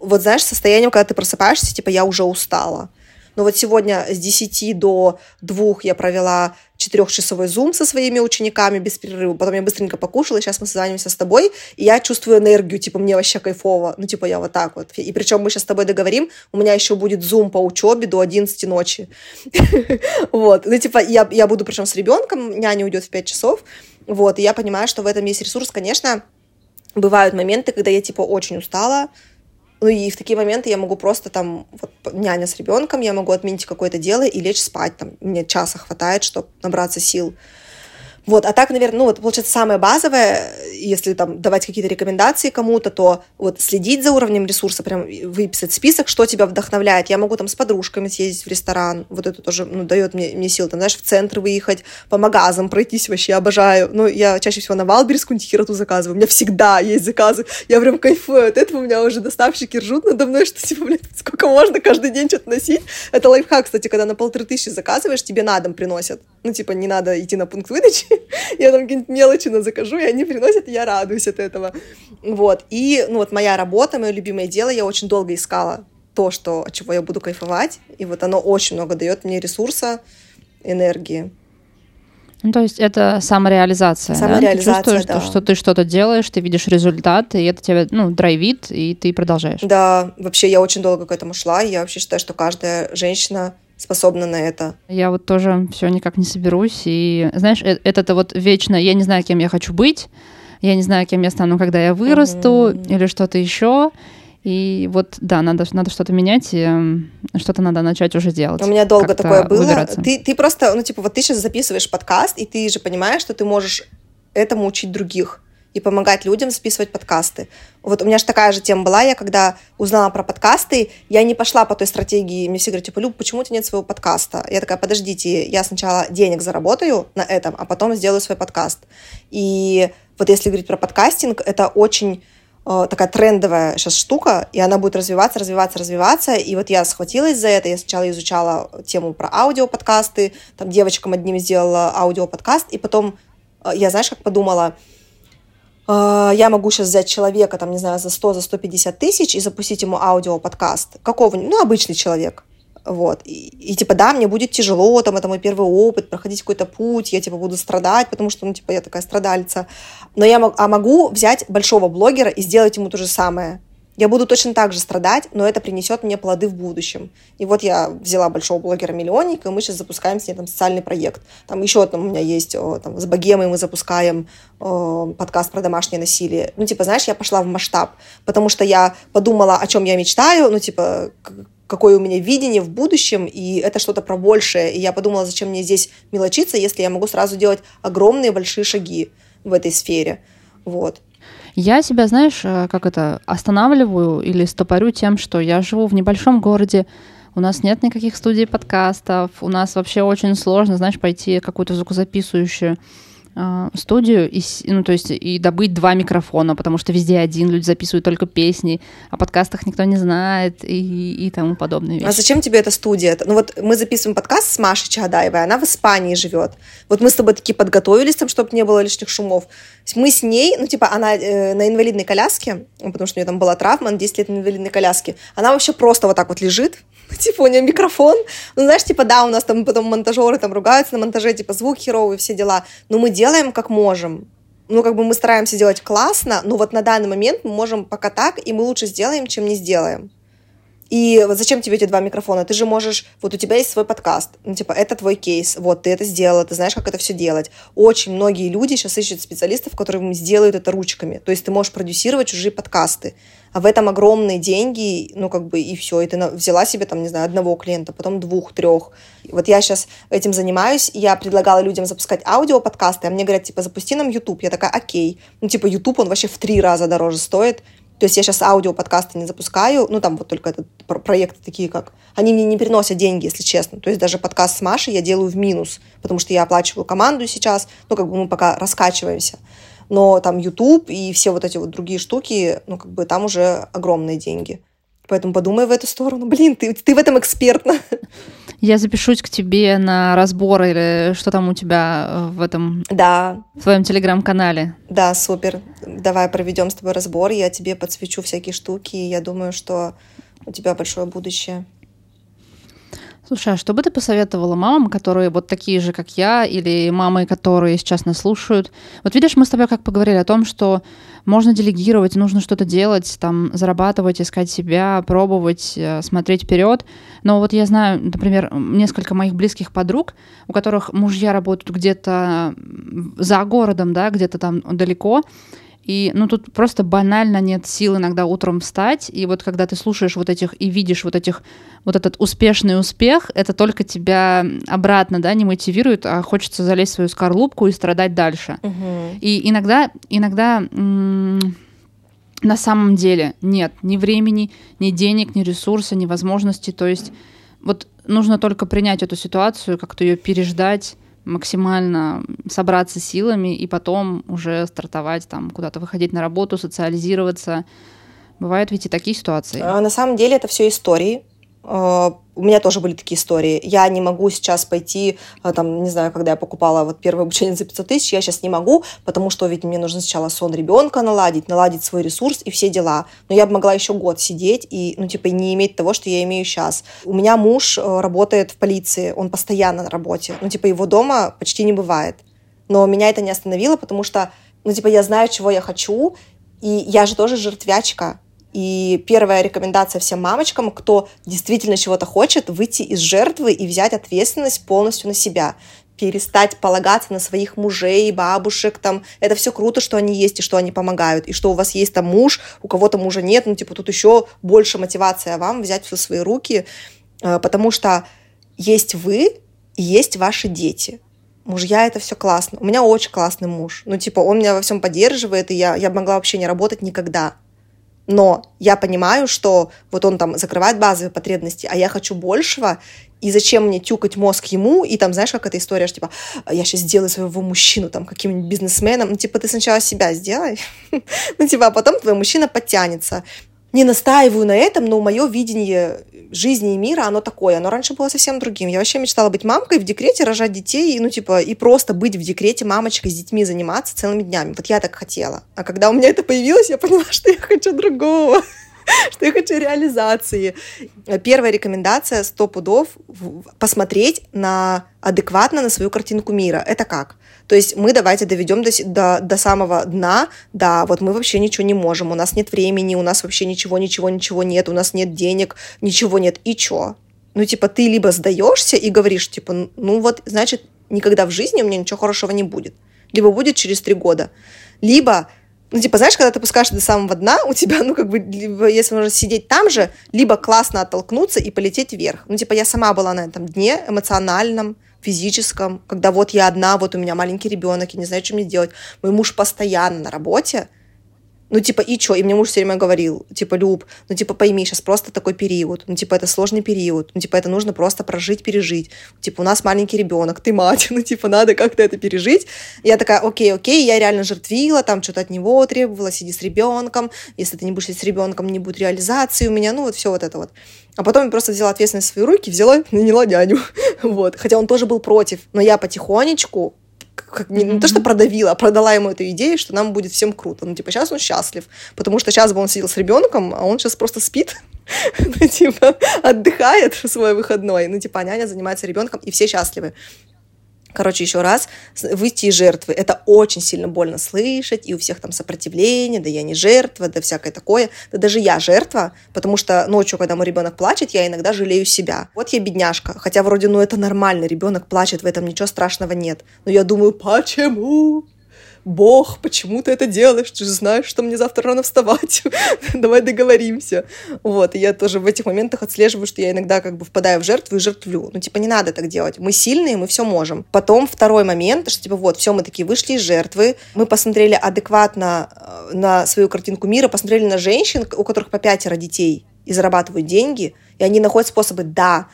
вот знаешь, состоянием, когда ты просыпаешься, типа, я уже устала. Но вот сегодня с 10 до 2 я провела четырехчасовой зум со своими учениками без перерыва. Потом я быстренько покушала, сейчас мы созванимся с тобой, и я чувствую энергию, типа, мне вообще кайфово. Ну, типа, я вот так вот. И причем мы сейчас с тобой договорим, у меня еще будет зум по учебе до 11 ночи. Вот. Ну, типа, я буду причем с ребенком, няня уйдет в 5 часов. Вот. И я понимаю, что в этом есть ресурс. Конечно, бывают моменты, когда я, типа, очень устала, ну и в такие моменты я могу просто там, вот, няня с ребенком, я могу отменить какое-то дело и лечь спать. Там, мне часа хватает, чтобы набраться сил. Вот, а так, наверное, ну вот, получается, самое базовое, если там давать какие-то рекомендации кому-то, то вот следить за уровнем ресурса, прям выписать список, что тебя вдохновляет. Я могу там с подружками съездить в ресторан, вот это тоже, ну, дает мне, мне сил, там, знаешь, в центр выехать, по магазам пройтись вообще, обожаю. Ну, я чаще всего на Валберскую тихироту заказываю, у меня всегда есть заказы, я прям кайфую от этого, у меня уже доставщики ржут надо мной, что, типа, блин, сколько можно каждый день что-то носить. Это лайфхак, кстати, когда на полторы тысячи заказываешь, тебе на дом приносят. Ну, типа, не надо идти на пункт выдачи, я там какие-нибудь мелочи на закажу, и они приносят, и я радуюсь от этого. Вот. И, ну, вот моя работа, мое любимое дело, я очень долго искала то, что, от чего я буду кайфовать, и вот оно очень много дает мне ресурса, энергии. Ну, то есть это самореализация. Самореализация, да? Ты чувствуешь, да. Что, что ты что-то делаешь, ты видишь результат, и это тебя, ну, драйвит, и ты продолжаешь. Да, вообще я очень долго к этому шла, и я вообще считаю, что каждая женщина способна на это. Я вот тоже все никак не соберусь. И знаешь, это-то вот вечно, я не знаю, кем я хочу быть, я не знаю, кем я стану, когда я вырасту, mm-hmm. или что-то еще. И вот, да, надо, надо что-то менять, и что-то надо начать уже делать. У меня долго такое было. Ты, ты просто, ну, типа, вот ты сейчас записываешь подкаст, и ты же понимаешь, что ты можешь этому учить других и помогать людям записывать подкасты. Вот у меня же такая же тема была, я когда узнала про подкасты, я не пошла по той стратегии, мне все говорят, типа, Люб, почему у тебя нет своего подкаста? Я такая, подождите, я сначала денег заработаю на этом, а потом сделаю свой подкаст. И вот если говорить про подкастинг, это очень э, такая трендовая сейчас штука, и она будет развиваться, развиваться, развиваться. И вот я схватилась за это, я сначала изучала тему про аудиоподкасты, там девочкам одним сделала аудиоподкаст, и потом э, я, знаешь, как подумала, а, я могу сейчас взять человека, там, не знаю, за 100, за 150 тысяч и запустить ему аудиоподкаст. Какого-нибудь, ну, обычный человек. Вот. И, и, типа, да, мне будет тяжело, там, это мой первый опыт, проходить какой-то путь, я, типа, буду страдать, потому что, ну, типа, я такая страдальца. Но я а могу взять большого блогера и сделать ему то же самое. Я буду точно так же страдать, но это принесет мне плоды в будущем. И вот я взяла большого блогера-миллионника, и мы сейчас запускаем с ней там социальный проект. Там еще там у меня есть, там, с богемой мы запускаем э, подкаст про домашнее насилие. Ну, типа, знаешь, я пошла в масштаб, потому что я подумала, о чем я мечтаю, ну, типа, какое у меня видение в будущем, и это что-то про большее. И я подумала, зачем мне здесь мелочиться, если я могу сразу делать огромные большие шаги в этой сфере. Вот. Я себя, знаешь, э, как это, останавливаю или стопорю тем, что я живу в небольшом городе, у нас нет никаких студий подкастов, у нас вообще очень сложно, знаешь, пойти какую-то звукозаписывающую студию и, ну, то есть, и добыть два микрофона, потому что везде один, люди записывают только песни, о подкастах никто не знает и, и тому подобное. А зачем тебе эта студия? Ну вот мы записываем подкаст с Машей Чагадаевой, она в Испании живет. Вот мы с тобой такие подготовились, там, чтобы не было лишних шумов. Мы с ней, ну типа она э, на инвалидной коляске, потому что у нее там была травма, на 10 лет на инвалидной коляске, она вообще просто вот так вот лежит, типа у нее микрофон, ну знаешь, типа да, у нас там потом монтажеры там ругаются на монтаже, типа звук херовый, все дела, но мы делаем как можем. Ну, как бы мы стараемся делать классно, но вот на данный момент мы можем пока так, и мы лучше сделаем, чем не сделаем. И вот зачем тебе эти два микрофона? Ты же можешь, вот у тебя есть свой подкаст, ну, типа, это твой кейс, вот, ты это сделала, ты знаешь, как это все делать. Очень многие люди сейчас ищут специалистов, которые сделают это ручками. То есть ты можешь продюсировать чужие подкасты, а в этом огромные деньги, ну, как бы, и все. И ты взяла себе, там, не знаю, одного клиента, потом двух, трех. Вот я сейчас этим занимаюсь, я предлагала людям запускать аудиоподкасты, а мне говорят, типа, запусти нам YouTube. Я такая, окей. Ну, типа, YouTube, он вообще в три раза дороже стоит, то есть я сейчас аудиоподкасты не запускаю, ну там вот только этот проекты такие как... Они мне не переносят деньги, если честно. То есть даже подкаст с Машей я делаю в минус, потому что я оплачиваю команду сейчас, ну как бы мы пока раскачиваемся. Но там YouTube и все вот эти вот другие штуки, ну как бы там уже огромные деньги. Поэтому подумай в эту сторону. Блин, ты, ты в этом экспертна. Я запишусь к тебе на разбор или что там у тебя в этом... Да. В твоем телеграм-канале. Да, супер. Давай проведем с тобой разбор, я тебе подсвечу всякие штуки, и я думаю, что у тебя большое будущее. Слушай, а что бы ты посоветовала мамам, которые вот такие же, как я, или мамы, которые сейчас нас слушают? Вот видишь, мы с тобой как поговорили о том, что можно делегировать, нужно что-то делать, там, зарабатывать, искать себя, пробовать, э, смотреть вперед. Но вот я знаю, например, несколько моих близких подруг, у которых мужья работают где-то за городом, да, где-то там далеко, и, ну, тут просто банально нет сил иногда утром встать, и вот когда ты слушаешь вот этих и видишь вот этих, вот этот успешный успех, это только тебя обратно, да, не мотивирует, а хочется залезть в свою скорлупку и страдать дальше. Угу. И иногда, иногда м- на самом деле нет ни времени, ни денег, ни ресурса, ни возможностей, то есть вот нужно только принять эту ситуацию, как-то ее переждать, максимально собраться силами и потом уже стартовать, там, куда-то выходить на работу, социализироваться. Бывают ведь и такие ситуации. А, на самом деле это все истории. А, у меня тоже были такие истории. Я не могу сейчас пойти, а, там, не знаю, когда я покупала вот первое обучение за 500 тысяч, я сейчас не могу, потому что ведь мне нужно сначала сон ребенка наладить, наладить свой ресурс и все дела. Но я бы могла еще год сидеть и, ну, типа, не иметь того, что я имею сейчас. У меня муж э, работает в полиции, он постоянно на работе. Ну, типа, его дома почти не бывает. Но меня это не остановило, потому что, ну, типа, я знаю, чего я хочу, и я же тоже жертвячка. И первая рекомендация всем мамочкам, кто действительно чего-то хочет, выйти из жертвы и взять ответственность полностью на себя перестать полагаться на своих мужей, бабушек, там, это все круто, что они есть и что они помогают, и что у вас есть там муж, у кого-то мужа нет, ну, типа, тут еще больше мотивация вам взять все в свои руки, э, потому что есть вы и есть ваши дети. Мужья — это все классно. У меня очень классный муж. Ну, типа, он меня во всем поддерживает, и я, я могла вообще не работать никогда. Но я понимаю, что вот он там закрывает базовые потребности, а я хочу большего, и зачем мне тюкать мозг ему, и там, знаешь, как эта история, что, типа, я сейчас сделаю своего мужчину там каким-нибудь бизнесменом, ну, типа, ты сначала себя сделай, ну, типа, а потом твой мужчина подтянется не настаиваю на этом, но мое видение жизни и мира, оно такое. Оно раньше было совсем другим. Я вообще мечтала быть мамкой, в декрете рожать детей, ну, типа, и просто быть в декрете мамочкой с детьми заниматься целыми днями. Вот я так хотела. А когда у меня это появилось, я поняла, что я хочу другого. что я хочу реализации. Первая рекомендация — сто пудов посмотреть на адекватно на свою картинку мира. Это как? То есть мы давайте доведем до, до, до самого дна, да, вот мы вообще ничего не можем, у нас нет времени, у нас вообще ничего, ничего, ничего нет, у нас нет денег, ничего нет. И чё? Ну, типа, ты либо сдаешься и говоришь, типа, ну вот, значит, никогда в жизни у меня ничего хорошего не будет. Либо будет через три года. Либо ну, типа, знаешь, когда ты пускаешься до самого дна, у тебя, ну, как бы, либо, если можно сидеть там же, либо классно оттолкнуться и полететь вверх. Ну, типа, я сама была на этом дне эмоциональном, физическом, когда вот я одна, вот у меня маленький ребенок, я не знаю, что мне делать. Мой муж постоянно на работе, ну, типа, и чё? И мне муж все время говорил, типа, Люб, ну, типа, пойми, сейчас просто такой период, ну, типа, это сложный период, ну, типа, это нужно просто прожить, пережить. Типа, у нас маленький ребенок, ты мать, ну, типа, надо как-то это пережить. я такая, окей, окей, я реально жертвила, там что-то от него требовала, сиди с ребенком, если ты не будешь сидеть с ребенком, не будет реализации у меня, ну, вот все вот это вот. А потом я просто взяла ответственность в свои руки, взяла наняла няню. вот. Хотя он тоже был против, но я потихонечку как, не, не то, что продавила, а продала ему эту идею, что нам будет всем круто. Ну, типа, сейчас он счастлив, потому что сейчас бы он сидел с ребенком, а он сейчас просто спит, ну, типа, отдыхает свой выходной. Ну, типа, а няня занимается ребенком, и все счастливы. Короче, еще раз, выйти из жертвы. Это очень сильно больно слышать, и у всех там сопротивление, да я не жертва, да всякое такое. Да даже я жертва, потому что ночью, когда мой ребенок плачет, я иногда жалею себя. Вот я бедняжка, хотя вроде, ну это нормально, ребенок плачет, в этом ничего страшного нет. Но я думаю, почему? Бог, почему ты это делаешь? Ты же знаешь, что мне завтра рано вставать. Давай договоримся. Вот, и я тоже в этих моментах отслеживаю, что я иногда как бы впадаю в жертву и жертвлю. Ну, типа, не надо так делать. Мы сильные, мы все можем. Потом второй момент, что, типа, вот, все, мы такие вышли из жертвы, мы посмотрели адекватно э, на свою картинку мира, посмотрели на женщин, у которых по пятеро детей и зарабатывают деньги, и они находят способы, да,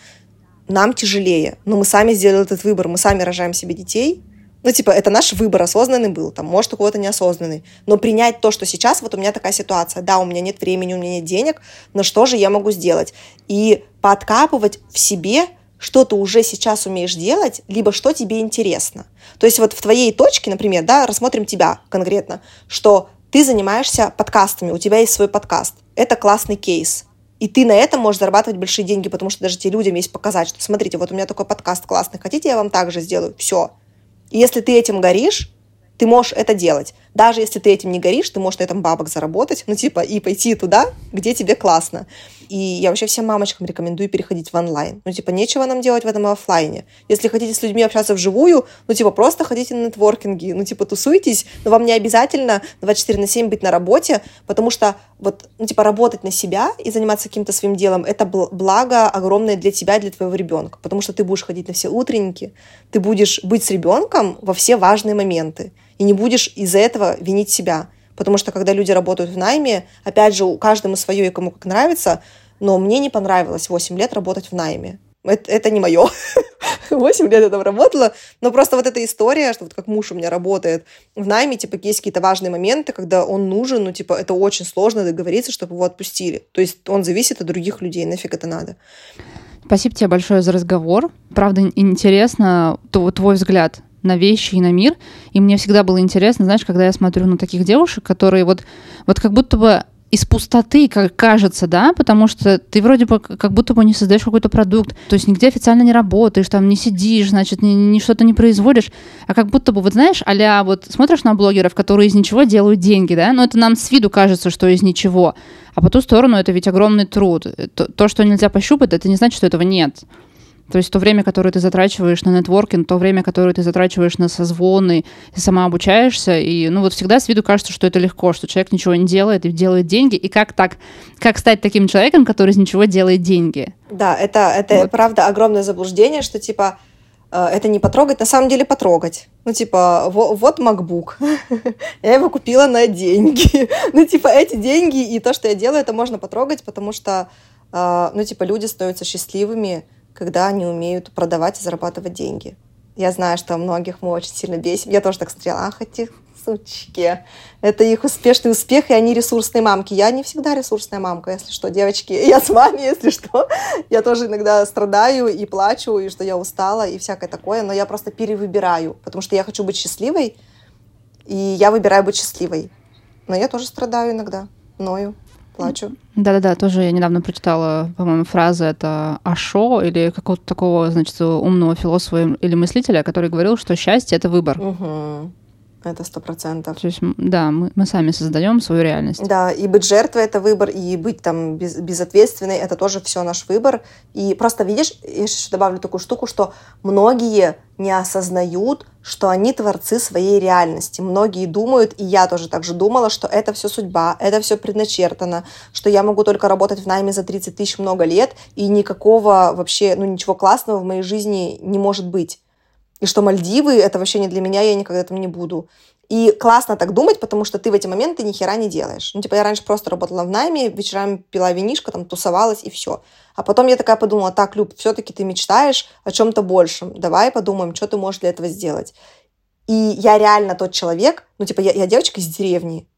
нам тяжелее, но мы сами сделали этот выбор, мы сами рожаем себе детей, ну, типа, это наш выбор, осознанный был, там, может, у кого-то неосознанный. Но принять то, что сейчас, вот у меня такая ситуация, да, у меня нет времени, у меня нет денег, но что же я могу сделать? И подкапывать в себе, что ты уже сейчас умеешь делать, либо что тебе интересно. То есть вот в твоей точке, например, да, рассмотрим тебя конкретно, что ты занимаешься подкастами, у тебя есть свой подкаст. Это классный кейс. И ты на этом можешь зарабатывать большие деньги, потому что даже тебе людям есть показать, что смотрите, вот у меня такой подкаст классный, хотите, я вам также сделаю. Все, если ты этим горишь, ты можешь это делать. Даже если ты этим не горишь, ты можешь на этом бабок заработать, ну, типа, и пойти туда, где тебе классно. И я вообще всем мамочкам рекомендую переходить в онлайн. Ну, типа, нечего нам делать в этом офлайне. Если хотите с людьми общаться вживую, ну, типа, просто ходите на нетворкинги, ну, типа, тусуйтесь, но вам не обязательно 24 на 7 быть на работе, потому что вот, ну, типа, работать на себя и заниматься каким-то своим делом, это благо огромное для тебя и для твоего ребенка, потому что ты будешь ходить на все утренники, ты будешь быть с ребенком во все важные моменты, и не будешь из-за этого винить себя. Потому что когда люди работают в найме, опять же, у каждому свое и кому как нравится, но мне не понравилось 8 лет работать в найме. Это, это не мое. 8 лет я там работала. Но просто вот эта история, что вот как муж у меня работает в найме, типа, есть какие-то важные моменты, когда он нужен, ну, типа, это очень сложно договориться, чтобы его отпустили. То есть он зависит от других людей, нафиг это надо. Спасибо тебе большое за разговор. Правда, интересно твой взгляд на вещи и на мир. И мне всегда было интересно, знаешь, когда я смотрю на таких девушек, которые вот, вот как будто бы из пустоты, как кажется, да, потому что ты вроде бы как будто бы не создаешь какой-то продукт, то есть нигде официально не работаешь, там не сидишь, значит, ни, ни что-то не производишь, а как будто бы, вот знаешь, а вот смотришь на блогеров, которые из ничего делают деньги, да, но это нам с виду кажется, что из ничего, а по ту сторону это ведь огромный труд. То, то что нельзя пощупать, это не значит, что этого нет. То есть то время, которое ты затрачиваешь на нетворкинг, то время, которое ты затрачиваешь на созвоны, ты сама обучаешься, и ну вот всегда с виду кажется, что это легко, что человек ничего не делает и делает деньги, и как так, как стать таким человеком, который из ничего делает деньги? Да, это, это вот. правда огромное заблуждение, что типа э, это не потрогать, на самом деле потрогать. Ну, типа, вот, вот MacBook. я его купила на деньги. ну, типа, эти деньги и то, что я делаю, это можно потрогать, потому что, э, ну, типа, люди становятся счастливыми, когда они умеют продавать и зарабатывать деньги. Я знаю, что многих мы очень сильно бесим. Я тоже так смотрела, ах, эти сучки. Это их успешный успех, и они ресурсные мамки. Я не всегда ресурсная мамка, если что, девочки. Я с вами, если что. Я тоже иногда страдаю и плачу, и что я устала, и всякое такое. Но я просто перевыбираю, потому что я хочу быть счастливой, и я выбираю быть счастливой. Но я тоже страдаю иногда, ною плачу. Да-да-да, тоже я недавно прочитала, по-моему, фразы это Ашо или какого-то такого, значит, умного философа или мыслителя, который говорил, что счастье — это выбор. Угу. Это сто процентов. То есть, да, мы, мы сами создаем свою реальность. Да, и быть жертвой это выбор, и быть там без, безответственной это тоже все наш выбор. И просто видишь, я еще добавлю такую штуку, что многие не осознают, что они творцы своей реальности. Многие думают, и я тоже так же думала, что это все судьба, это все предначертано, что я могу только работать в найме за 30 тысяч много лет, и никакого вообще, ну ничего классного в моей жизни не может быть и что Мальдивы — это вообще не для меня, я никогда там не буду. И классно так думать, потому что ты в эти моменты ни хера не делаешь. Ну, типа, я раньше просто работала в найме, вечерами пила винишко, там, тусовалась, и все. А потом я такая подумала, так, Люб, все-таки ты мечтаешь о чем-то большем. Давай подумаем, что ты можешь для этого сделать. И я реально тот человек, ну, типа, я, я девочка из деревни,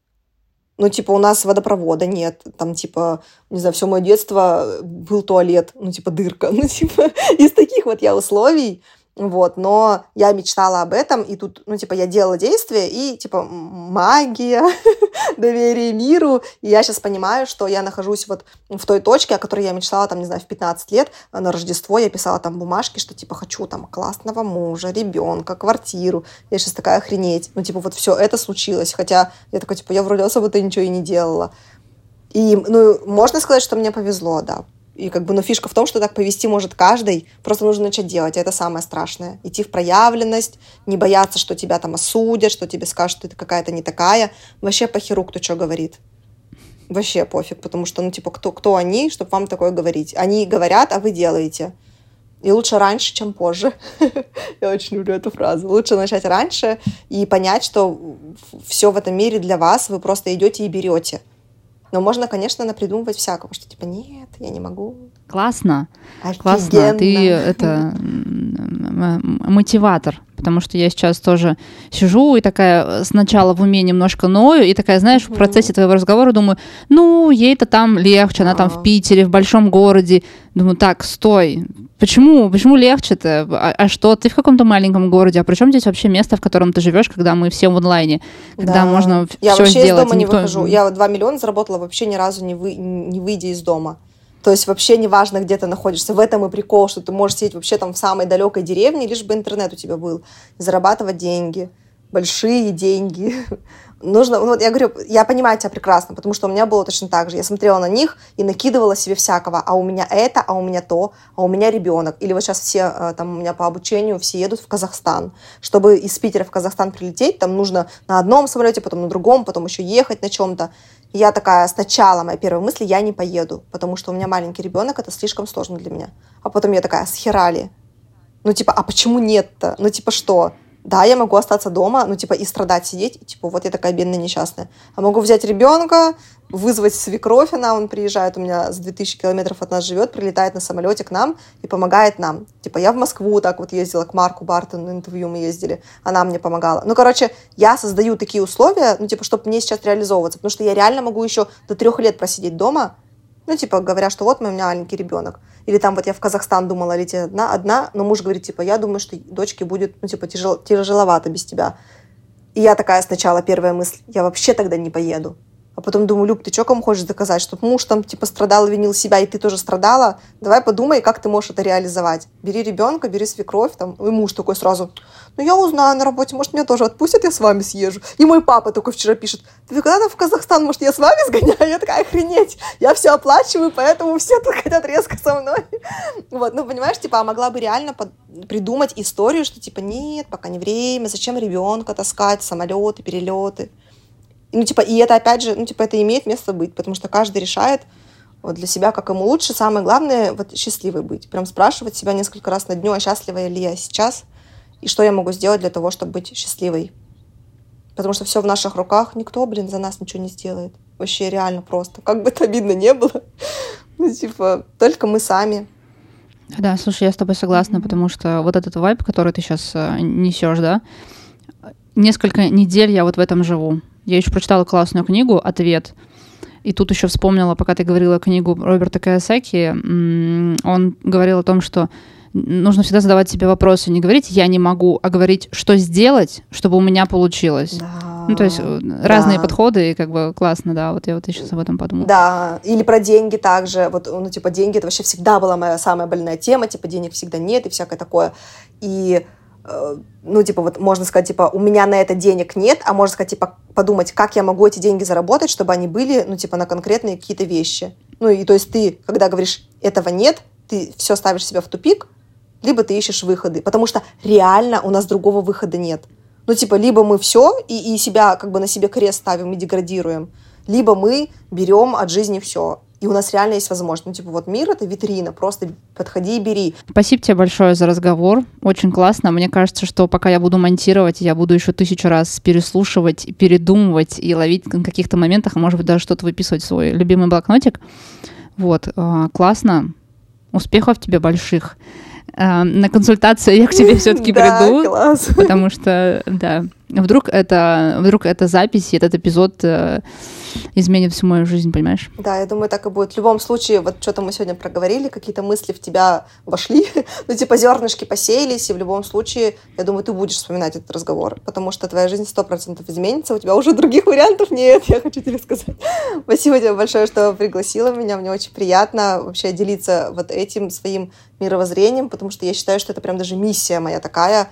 ну, типа, у нас водопровода нет. Там, типа, не знаю, все мое детство был туалет. Ну, типа, дырка. Ну, типа, из таких вот я условий. Вот, но я мечтала об этом, и тут, ну, типа, я делала действия, и, типа, магия, доверие миру, и я сейчас понимаю, что я нахожусь вот в той точке, о которой я мечтала, там, не знаю, в 15 лет, на Рождество. Я писала там бумажки, что, типа, хочу там классного мужа, ребенка, квартиру, я сейчас такая охренеть, ну, типа, вот все это случилось, хотя я такая, типа, я вроде особо-то ничего и не делала, и, ну, можно сказать, что мне повезло, да, и как бы, но фишка в том, что так повести может каждый, просто нужно начать делать, это самое страшное. Идти в проявленность, не бояться, что тебя там осудят, что тебе скажут, что ты какая-то не такая. Вообще похеру, кто что говорит. Вообще пофиг, потому что, ну, типа, кто, кто они, чтобы вам такое говорить? Они говорят, а вы делаете. И лучше раньше, чем позже. Я очень люблю эту фразу. Лучше начать раньше и понять, что все в этом мире для вас, вы просто идете и берете. Но можно, конечно, напридумывать всякого, что типа нет, я не могу. Классно. Офигенно. Классно. Ты это мотиватор, потому что я сейчас тоже сижу и такая сначала в уме немножко ною, и такая, знаешь, в процессе твоего разговора думаю, ну, ей-то там легче, она там в Питере, в большом городе. Думаю, так, стой, Почему? Почему легче-то? А, а что? Ты в каком-то маленьком городе, а при чем здесь вообще место, в котором ты живешь, когда мы все в онлайне, когда да. можно Я все вообще сделать? из дома никто... не выхожу. Я 2 миллиона заработала вообще ни разу не, вы... не выйдя из дома. То есть вообще неважно, где ты находишься. В этом и прикол, что ты можешь сидеть вообще там в самой далекой деревне, лишь бы интернет у тебя был. Зарабатывать деньги. Большие деньги. нужно, ну, вот я говорю, я понимаю тебя прекрасно, потому что у меня было точно так же. Я смотрела на них и накидывала себе всякого, а у меня это, а у меня то, а у меня ребенок. Или вот сейчас все э, там у меня по обучению все едут в Казахстан. Чтобы из Питера в Казахстан прилететь, там нужно на одном самолете, потом на другом, потом еще ехать на чем-то. Я такая, сначала моя первая мысль, я не поеду, потому что у меня маленький ребенок, это слишком сложно для меня. А потом я такая, схерали. Ну, типа, а почему нет-то? Ну, типа, что? Да, я могу остаться дома, ну, типа, и страдать, сидеть, и, типа, вот я такая бедная, несчастная. А могу взять ребенка, вызвать свекровь, она, он приезжает, у меня с 2000 километров от нас живет, прилетает на самолете к нам и помогает нам. Типа, я в Москву так вот ездила, к Марку Бартону интервью мы ездили, она мне помогала. Ну, короче, я создаю такие условия, ну, типа, чтобы мне сейчас реализовываться, потому что я реально могу еще до трех лет просидеть дома, ну, типа, говоря, что вот у меня маленький ребенок. Или там вот я в Казахстан думала лететь одна, одна, но муж говорит, типа, я думаю, что дочке будет, ну, типа, тяжел, тяжеловато без тебя. И я такая сначала, первая мысль, я вообще тогда не поеду. А потом думаю, Люб, ты что кому хочешь доказать? Чтобы муж там типа страдал, винил себя, и ты тоже страдала? Давай подумай, как ты можешь это реализовать. Бери ребенка, бери свекровь, там, и муж такой сразу, ну я узнаю на работе, может меня тоже отпустят, я с вами съезжу. И мой папа такой вчера пишет, ты когда там в Казахстан, может я с вами сгоняю? Я такая, охренеть, я все оплачиваю, поэтому все тут хотят резко со мной. Вот, ну понимаешь, типа, а могла бы реально под... придумать историю, что типа, нет, пока не время, зачем ребенка таскать, самолеты, перелеты ну, типа, и это, опять же, ну, типа, это имеет место быть, потому что каждый решает вот для себя, как ему лучше. Самое главное, вот счастливой быть. Прям спрашивать себя несколько раз на дню, а счастлива ли я сейчас, и что я могу сделать для того, чтобы быть счастливой. Потому что все в наших руках, никто, блин, за нас ничего не сделает. Вообще реально просто. Как бы это обидно не было. Ну, типа, только мы сами. Да, слушай, я с тобой согласна, потому что вот этот вайб, который ты сейчас э, несешь, да, несколько недель я вот в этом живу. Я еще прочитала классную книгу «Ответ». И тут еще вспомнила, пока ты говорила книгу Роберта Кайосаки, он говорил о том, что нужно всегда задавать себе вопросы, не говорить «я не могу», а говорить «что сделать, чтобы у меня получилось». Да. Ну, то есть э, разные да. подходы, и как бы классно, да, вот я вот сейчас об этом подумала. Да, или про деньги также, вот, ну, типа, деньги, это вообще всегда была моя самая больная тема, типа, денег всегда нет и всякое такое. И ну, типа, вот можно сказать, типа, у меня на это денег нет, а можно сказать, типа, подумать, как я могу эти деньги заработать, чтобы они были, ну, типа, на конкретные какие-то вещи. Ну, и то есть ты, когда говоришь, этого нет, ты все ставишь себя в тупик, либо ты ищешь выходы, потому что реально у нас другого выхода нет. Ну, типа, либо мы все и, и себя, как бы на себе крест ставим и деградируем, либо мы берем от жизни все. И у нас реально есть возможность. Ну, типа, вот мир — это витрина, просто подходи и бери. Спасибо тебе большое за разговор. Очень классно. Мне кажется, что пока я буду монтировать, я буду еще тысячу раз переслушивать, передумывать и ловить на каких-то моментах, а может быть, даже что-то выписывать в свой любимый блокнотик. Вот, а, классно. Успехов тебе больших. А, на консультацию я к тебе все-таки приду. Потому что, да, Вдруг это, вдруг это запись, этот эпизод э, изменит всю мою жизнь, понимаешь? Да, я думаю, так и будет. В любом случае, вот что-то мы сегодня проговорили, какие-то мысли в тебя вошли, ну, типа зернышки посеялись, и в любом случае, я думаю, ты будешь вспоминать этот разговор, потому что твоя жизнь сто процентов изменится, у тебя уже других вариантов нет, я хочу тебе сказать. Спасибо тебе большое, что пригласила меня, мне очень приятно вообще делиться вот этим своим мировоззрением, потому что я считаю, что это прям даже миссия моя такая,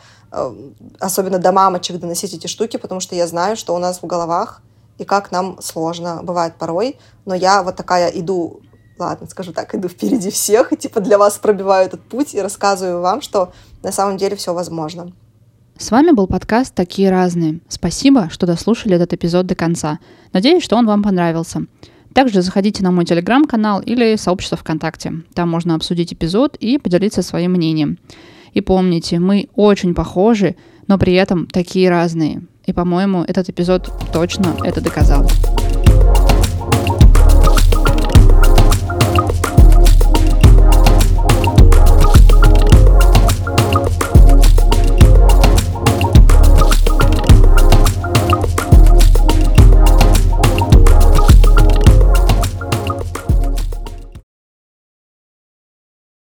особенно до мамочек доносить эти штуки, потому что я знаю, что у нас в головах и как нам сложно бывает порой, но я вот такая иду, ладно, скажу так, иду впереди всех, и типа для вас пробиваю этот путь и рассказываю вам, что на самом деле все возможно. С вами был подкаст «Такие разные». Спасибо, что дослушали этот эпизод до конца. Надеюсь, что он вам понравился. Также заходите на мой телеграм-канал или сообщество ВКонтакте. Там можно обсудить эпизод и поделиться своим мнением. И помните, мы очень похожи, но при этом такие разные. И, по-моему, этот эпизод точно это доказал.